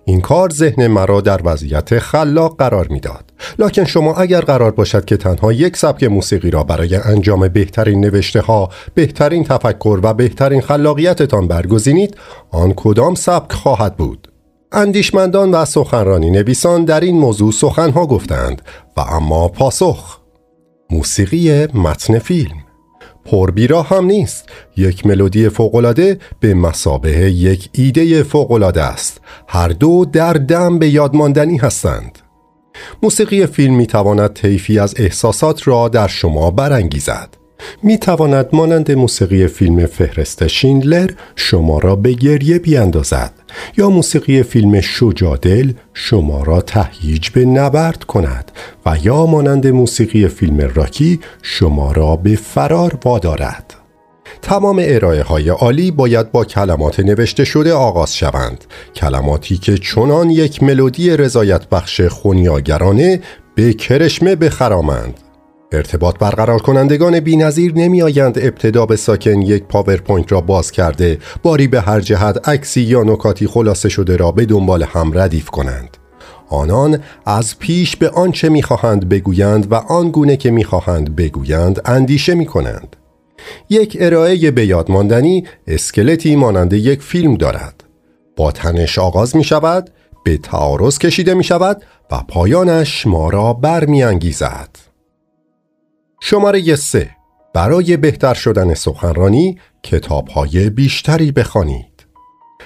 این کار ذهن مرا در وضعیت خلاق قرار می‌داد. لکن شما اگر قرار باشد که تنها یک سبک موسیقی را برای انجام بهترین نوشته ها بهترین تفکر و بهترین خلاقیتتان برگزینید آن کدام سبک خواهد بود؟ اندیشمندان و سخنرانی نویسان در این موضوع سخنها گفتند و اما پاسخ. موسیقی متن فیلم پربیرا هم نیست. یک ملودی فوقالعاده به مسابه یک ایده فوقالعاده است. هر دو در دم به یادماندنی هستند. موسیقی فیلم می تواند طیفی از احساسات را در شما برانگیزد. می تواند مانند موسیقی فیلم فهرست شیندلر شما را به گریه بیاندازد یا موسیقی فیلم شجادل شما را تهییج به نبرد کند و یا مانند موسیقی فیلم راکی شما را به فرار وادارد. تمام ارائه های عالی باید با کلمات نوشته شده آغاز شوند. کلماتی که چنان یک ملودی رضایت بخش خونیاگرانه به کرشمه بخرامند. ارتباط برقرار کنندگان بینظیر نمی آیند ابتدا به ساکن یک پاورپوینت را باز کرده باری به هر جهت عکسی یا نکاتی خلاصه شده را به دنبال هم ردیف کنند آنان از پیش به آنچه می‌خواهند بگویند و آن گونه که می‌خواهند بگویند اندیشه می کنند. یک ارائه به یادماندنی اسکلتی مانند یک فیلم دارد با تنش آغاز می شود به تعارض کشیده می شود و پایانش ما را برمیانگیزد. شماره 3 برای بهتر شدن سخنرانی کتاب های بیشتری بخوانید.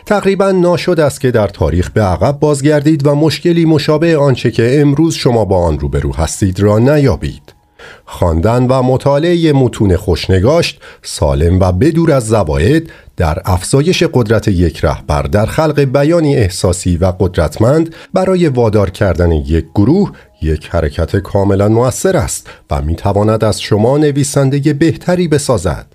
تقریبا ناشد است که در تاریخ به عقب بازگردید و مشکلی مشابه آنچه که امروز شما با آن روبرو هستید را نیابید. خواندن و مطالعه متون خوشنگاشت سالم و بدور از زواید در افزایش قدرت یک رهبر در خلق بیانی احساسی و قدرتمند برای وادار کردن یک گروه یک حرکت کاملا موثر است و می تواند از شما نویسنده بهتری بسازد.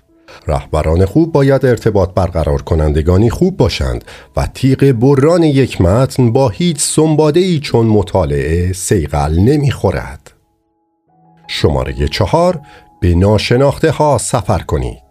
رهبران خوب باید ارتباط برقرار کنندگانی خوب باشند و تیغ بران یک متن با هیچ سنباده ای چون مطالعه سیغل نمی‌خورد. شماره چهار به ناشناخته ها سفر کنید.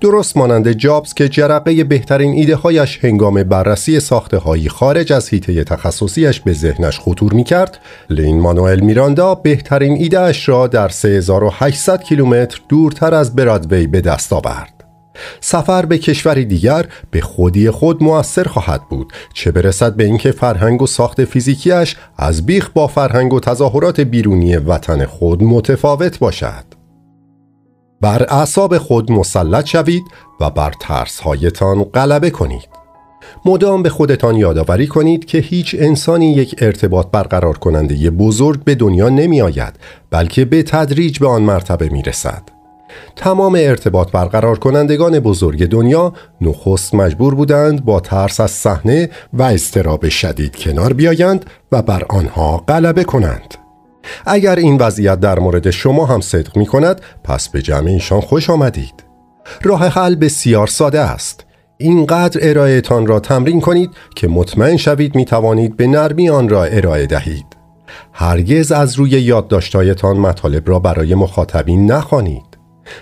درست مانند جابز که جرقه بهترین ایده هایش هنگام بررسی ساخته هایی خارج از حیطه تخصصیش به ذهنش خطور می کرد لین مانوئل میراندا بهترین ایدهش را در 3800 کیلومتر دورتر از برادوی به دست آورد. سفر به کشوری دیگر به خودی خود موثر خواهد بود چه برسد به اینکه فرهنگ و ساخت فیزیکیش از بیخ با فرهنگ و تظاهرات بیرونی وطن خود متفاوت باشد. بر اعصاب خود مسلط شوید و بر ترسهایتان غلبه کنید مدام به خودتان یادآوری کنید که هیچ انسانی یک ارتباط برقرار کننده بزرگ به دنیا نمی آید بلکه به تدریج به آن مرتبه می رسد. تمام ارتباط برقرار کنندگان بزرگ دنیا نخست مجبور بودند با ترس از صحنه و استراب شدید کنار بیایند و بر آنها غلبه کنند. اگر این وضعیت در مورد شما هم صدق می کند پس به جمع ایشان خوش آمدید. راه حل بسیار ساده است. اینقدر ارائهتان را تمرین کنید که مطمئن شوید می توانید به نرمی آن را ارائه دهید. هرگز از روی یادداشتهایتان مطالب را برای مخاطبین نخوانید.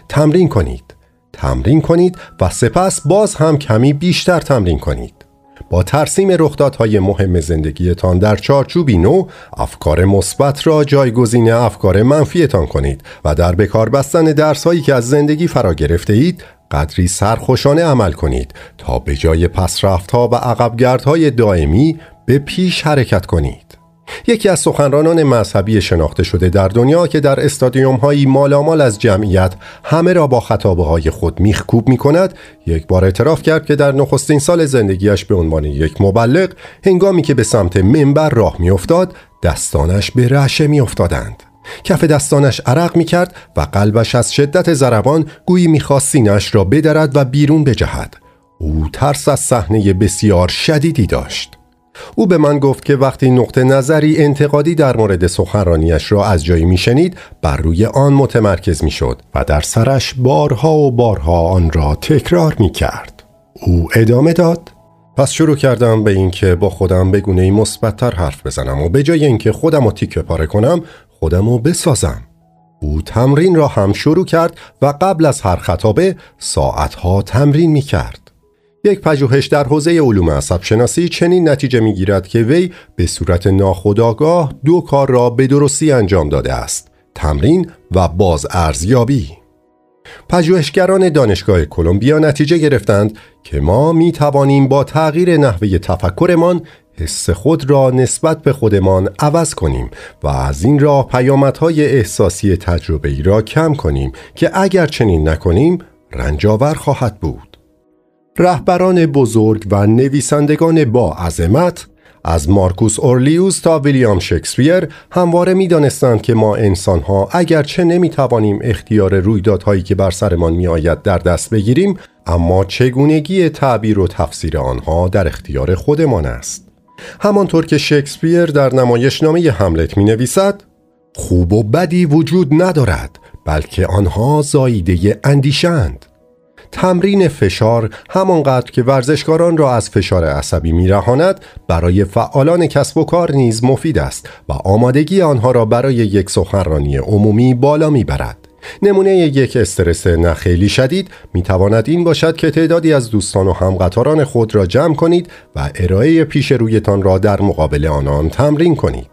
تمرین کنید. تمرین کنید و سپس باز هم کمی بیشتر تمرین کنید. با ترسیم رخدادهای مهم زندگیتان در چارچوبی نو افکار مثبت را جایگزین افکار منفیتان کنید و در بکار بستن درسهایی که از زندگی فرا گرفته اید قدری سرخوشانه عمل کنید تا به جای پسرفتها و عقبگردهای دائمی به پیش حرکت کنید. یکی از سخنرانان مذهبی شناخته شده در دنیا که در استادیوم هایی مالامال از جمعیت همه را با خطابه های خود میخکوب می کند یک بار اعتراف کرد که در نخستین سال زندگیش به عنوان یک مبلغ هنگامی که به سمت منبر راه میافتاد دستانش به رعشه میافتادند. کف دستانش عرق می کرد و قلبش از شدت ضربان گویی می‌خواست سینش را بدرد و بیرون بجهد. او ترس از صحنه بسیار شدیدی داشت. او به من گفت که وقتی نقطه نظری انتقادی در مورد سخنرانیش را از جایی میشنید بر روی آن متمرکز می‌شد و در سرش بارها و بارها آن را تکرار می کرد. او ادامه داد پس شروع کردم به اینکه با خودم به گونه مثبتتر حرف بزنم و به جای اینکه خودم رو تیکه پاره کنم خودم رو بسازم او تمرین را هم شروع کرد و قبل از هر خطابه ساعتها تمرین می کرد. یک پژوهش در حوزه علوم عصب شناسی چنین نتیجه می گیرد که وی به صورت ناخودآگاه دو کار را به درستی انجام داده است تمرین و باز ارزیابی پژوهشگران دانشگاه کلمبیا نتیجه گرفتند که ما می توانیم با تغییر نحوه تفکرمان حس خود را نسبت به خودمان عوض کنیم و از این راه پیامدهای احساسی تجربه ای را کم کنیم که اگر چنین نکنیم رنجاور خواهد بود. رهبران بزرگ و نویسندگان با عظمت از مارکوس اورلیوز تا ویلیام شکسپیر همواره می دانستند که ما انسان ها اگرچه نمی توانیم اختیار رویدادهایی که بر سرمان می آید در دست بگیریم اما چگونگی تعبیر و تفسیر آنها در اختیار خودمان است. همانطور که شکسپیر در نمایشنامه حملت می نویسد خوب و بدی وجود ندارد بلکه آنها زاییده اندیشند تمرین فشار همانقدر که ورزشکاران را از فشار عصبی میرهاند برای فعالان کسب و کار نیز مفید است و آمادگی آنها را برای یک سخنرانی عمومی بالا می‌برد نمونه یک استرس نخیلی شدید می تواند این باشد که تعدادی از دوستان و همقطاران خود را جمع کنید و ارائه پیش رویتان را در مقابل آنان تمرین کنید.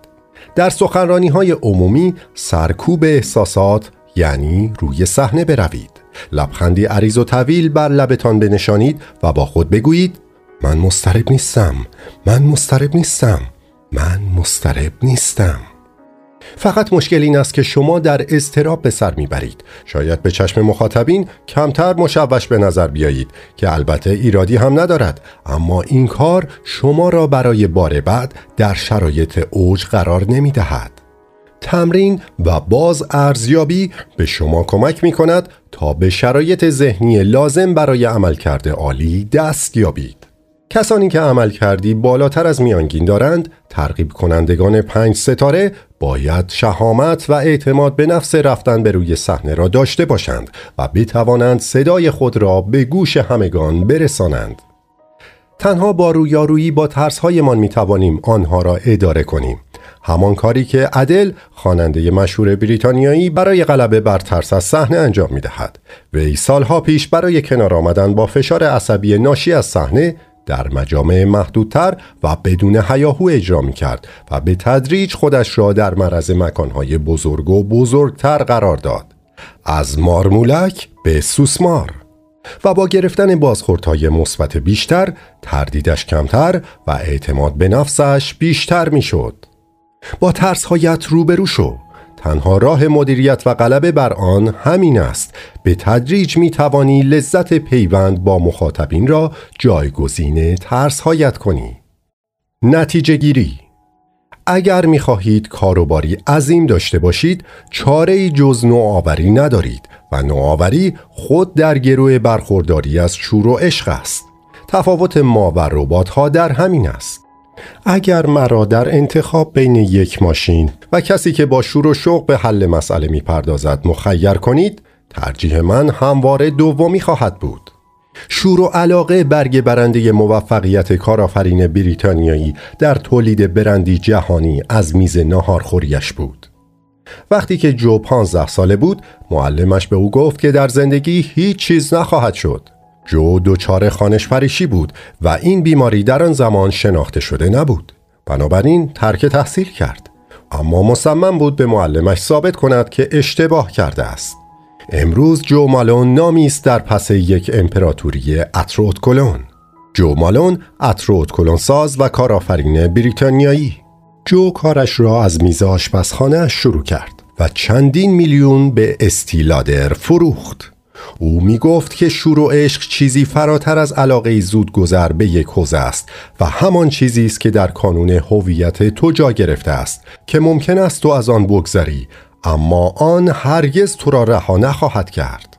در سخنرانی های عمومی سرکوب احساسات یعنی روی صحنه بروید. لبخندی عریض و طویل بر لبتان بنشانید و با خود بگویید من مسترب نیستم من مسترب نیستم من مسترب نیستم. فقط مشکل این است که شما در اضطراب به سر می‌برید. شاید به چشم مخاطبین کمتر مشوش به نظر بیایید که البته ایرادی هم ندارد. اما این کار شما را برای بار بعد در شرایط اوج قرار نمی دهد. تمرین و باز ارزیابی به شما کمک می کند تا به شرایط ذهنی لازم برای عملکرد عالی دست یابید. کسانی که عمل کردی بالاتر از میانگین دارند ترغیب کنندگان پنج ستاره باید شهامت و اعتماد به نفس رفتن به روی صحنه را داشته باشند و بتوانند صدای خود را به گوش همگان برسانند تنها با رویارویی با ترسهایمان می توانیم آنها را اداره کنیم همان کاری که ادل خواننده مشهور بریتانیایی برای غلبه بر ترس از صحنه انجام می دهد وی سالها پیش برای کنار آمدن با فشار عصبی ناشی از صحنه در مجامع محدودتر و بدون حیاهو اجرا می کرد و به تدریج خودش را در معرض مکانهای بزرگ و بزرگتر قرار داد. از مارمولک به سوسمار. و با گرفتن بازخوردهای مثبت بیشتر تردیدش کمتر و اعتماد به نفسش بیشتر می شد. با ترسهایت روبرو شو. تنها راه مدیریت و غلبه بر آن همین است. به تدریج می توانی لذت پیوند با مخاطبین را جایگزین ترسهایت کنی. نتیجه گیری. اگر می خواهید کاروباری عظیم داشته باشید چاره جز نوآوری ندارید و نوآوری خود در گروه برخورداری از شور و عشق است. تفاوت ما و ربات ها در همین است. اگر مرا در انتخاب بین یک ماشین و کسی که با شور و شوق به حل مسئله می پردازد مخیر کنید ترجیح من همواره دومی خواهد بود. شور و علاقه برگ برنده موفقیت کارآفرین بریتانیایی در تولید برندی جهانی از میز ناهارخوریش بود. وقتی که جو پانزده ساله بود معلمش به او گفت که در زندگی هیچ چیز نخواهد شد. جو دچار خانش پریشی بود و این بیماری در آن زمان شناخته شده نبود. بنابراین ترک تحصیل کرد. اما مصمم بود به معلمش ثابت کند که اشتباه کرده است. امروز جو مالون نامی است در پس یک امپراتوری اتروت کلون. جو مالون اتروت کلون ساز و کارآفرین بریتانیایی. جو کارش را از میز آشپزخانه شروع کرد و چندین میلیون به استیلادر فروخت. او می گفت که شور و عشق چیزی فراتر از علاقه زود گذر به یک حوزه است و همان چیزی است که در کانون هویت تو جا گرفته است که ممکن است تو از آن بگذری اما آن هرگز تو را رها نخواهد کرد.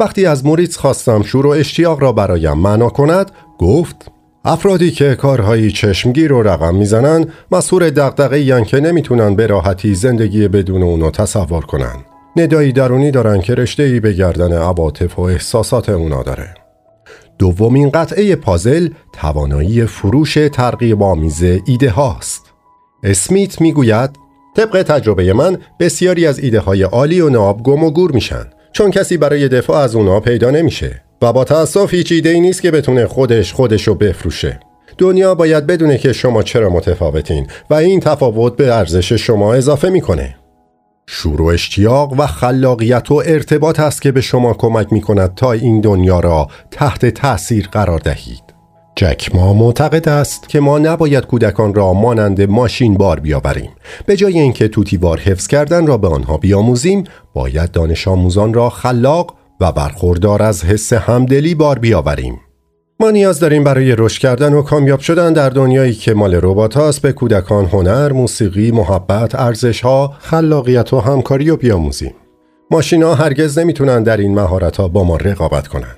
وقتی از موریتس خواستم شور و اشتیاق را برایم معنا کند گفت افرادی که کارهایی چشمگیر و رقم می‌زنن مسئول دقدقه یان که نمی‌تونن به راحتی زندگی بدون اونو تصور کنن. ندایی درونی دارن که رشته ای به گردن عواطف و احساسات اونا داره. دومین قطعه پازل توانایی فروش ترغیب آمیز ایده هاست اسمیت می‌گوید طبق تجربه من بسیاری از ایده های عالی و ناب گم و گور میشن چون کسی برای دفاع از اونا پیدا نمیشه و با تاسف هیچ ایده ای نیست که بتونه خودش خودش رو بفروشه. دنیا باید بدونه که شما چرا متفاوتین و این تفاوت به ارزش شما اضافه می‌کنه. شور و اشتیاق و خلاقیت و ارتباط است که به شما کمک می کند تا این دنیا را تحت تأثیر قرار دهید. جک ما معتقد است که ما نباید کودکان را مانند ماشین بار بیاوریم. به جای اینکه توتیوار حفظ کردن را به آنها بیاموزیم، باید دانش آموزان را خلاق و برخوردار از حس همدلی بار بیاوریم. ما نیاز داریم برای رشد کردن و کامیاب شدن در دنیایی که مال ربات هاست به کودکان هنر، موسیقی، محبت، ارزش ها، خلاقیت و همکاری و بیاموزیم. ماشینا هرگز نمی‌تونن در این مهارت ها با ما رقابت کنند.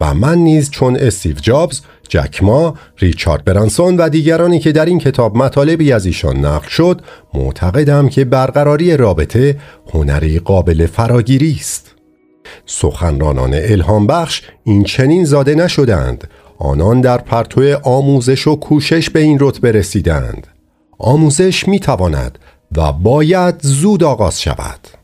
و من نیز چون استیو جابز، جک ما، ریچارد برانسون و دیگرانی که در این کتاب مطالبی از ایشان نقل شد، معتقدم که برقراری رابطه هنری قابل فراگیری است. سخنرانان الهام بخش این چنین زاده نشدند. آنان در پرتو آموزش و کوشش به این رتبه رسیدند. آموزش می تواند و باید زود آغاز شود.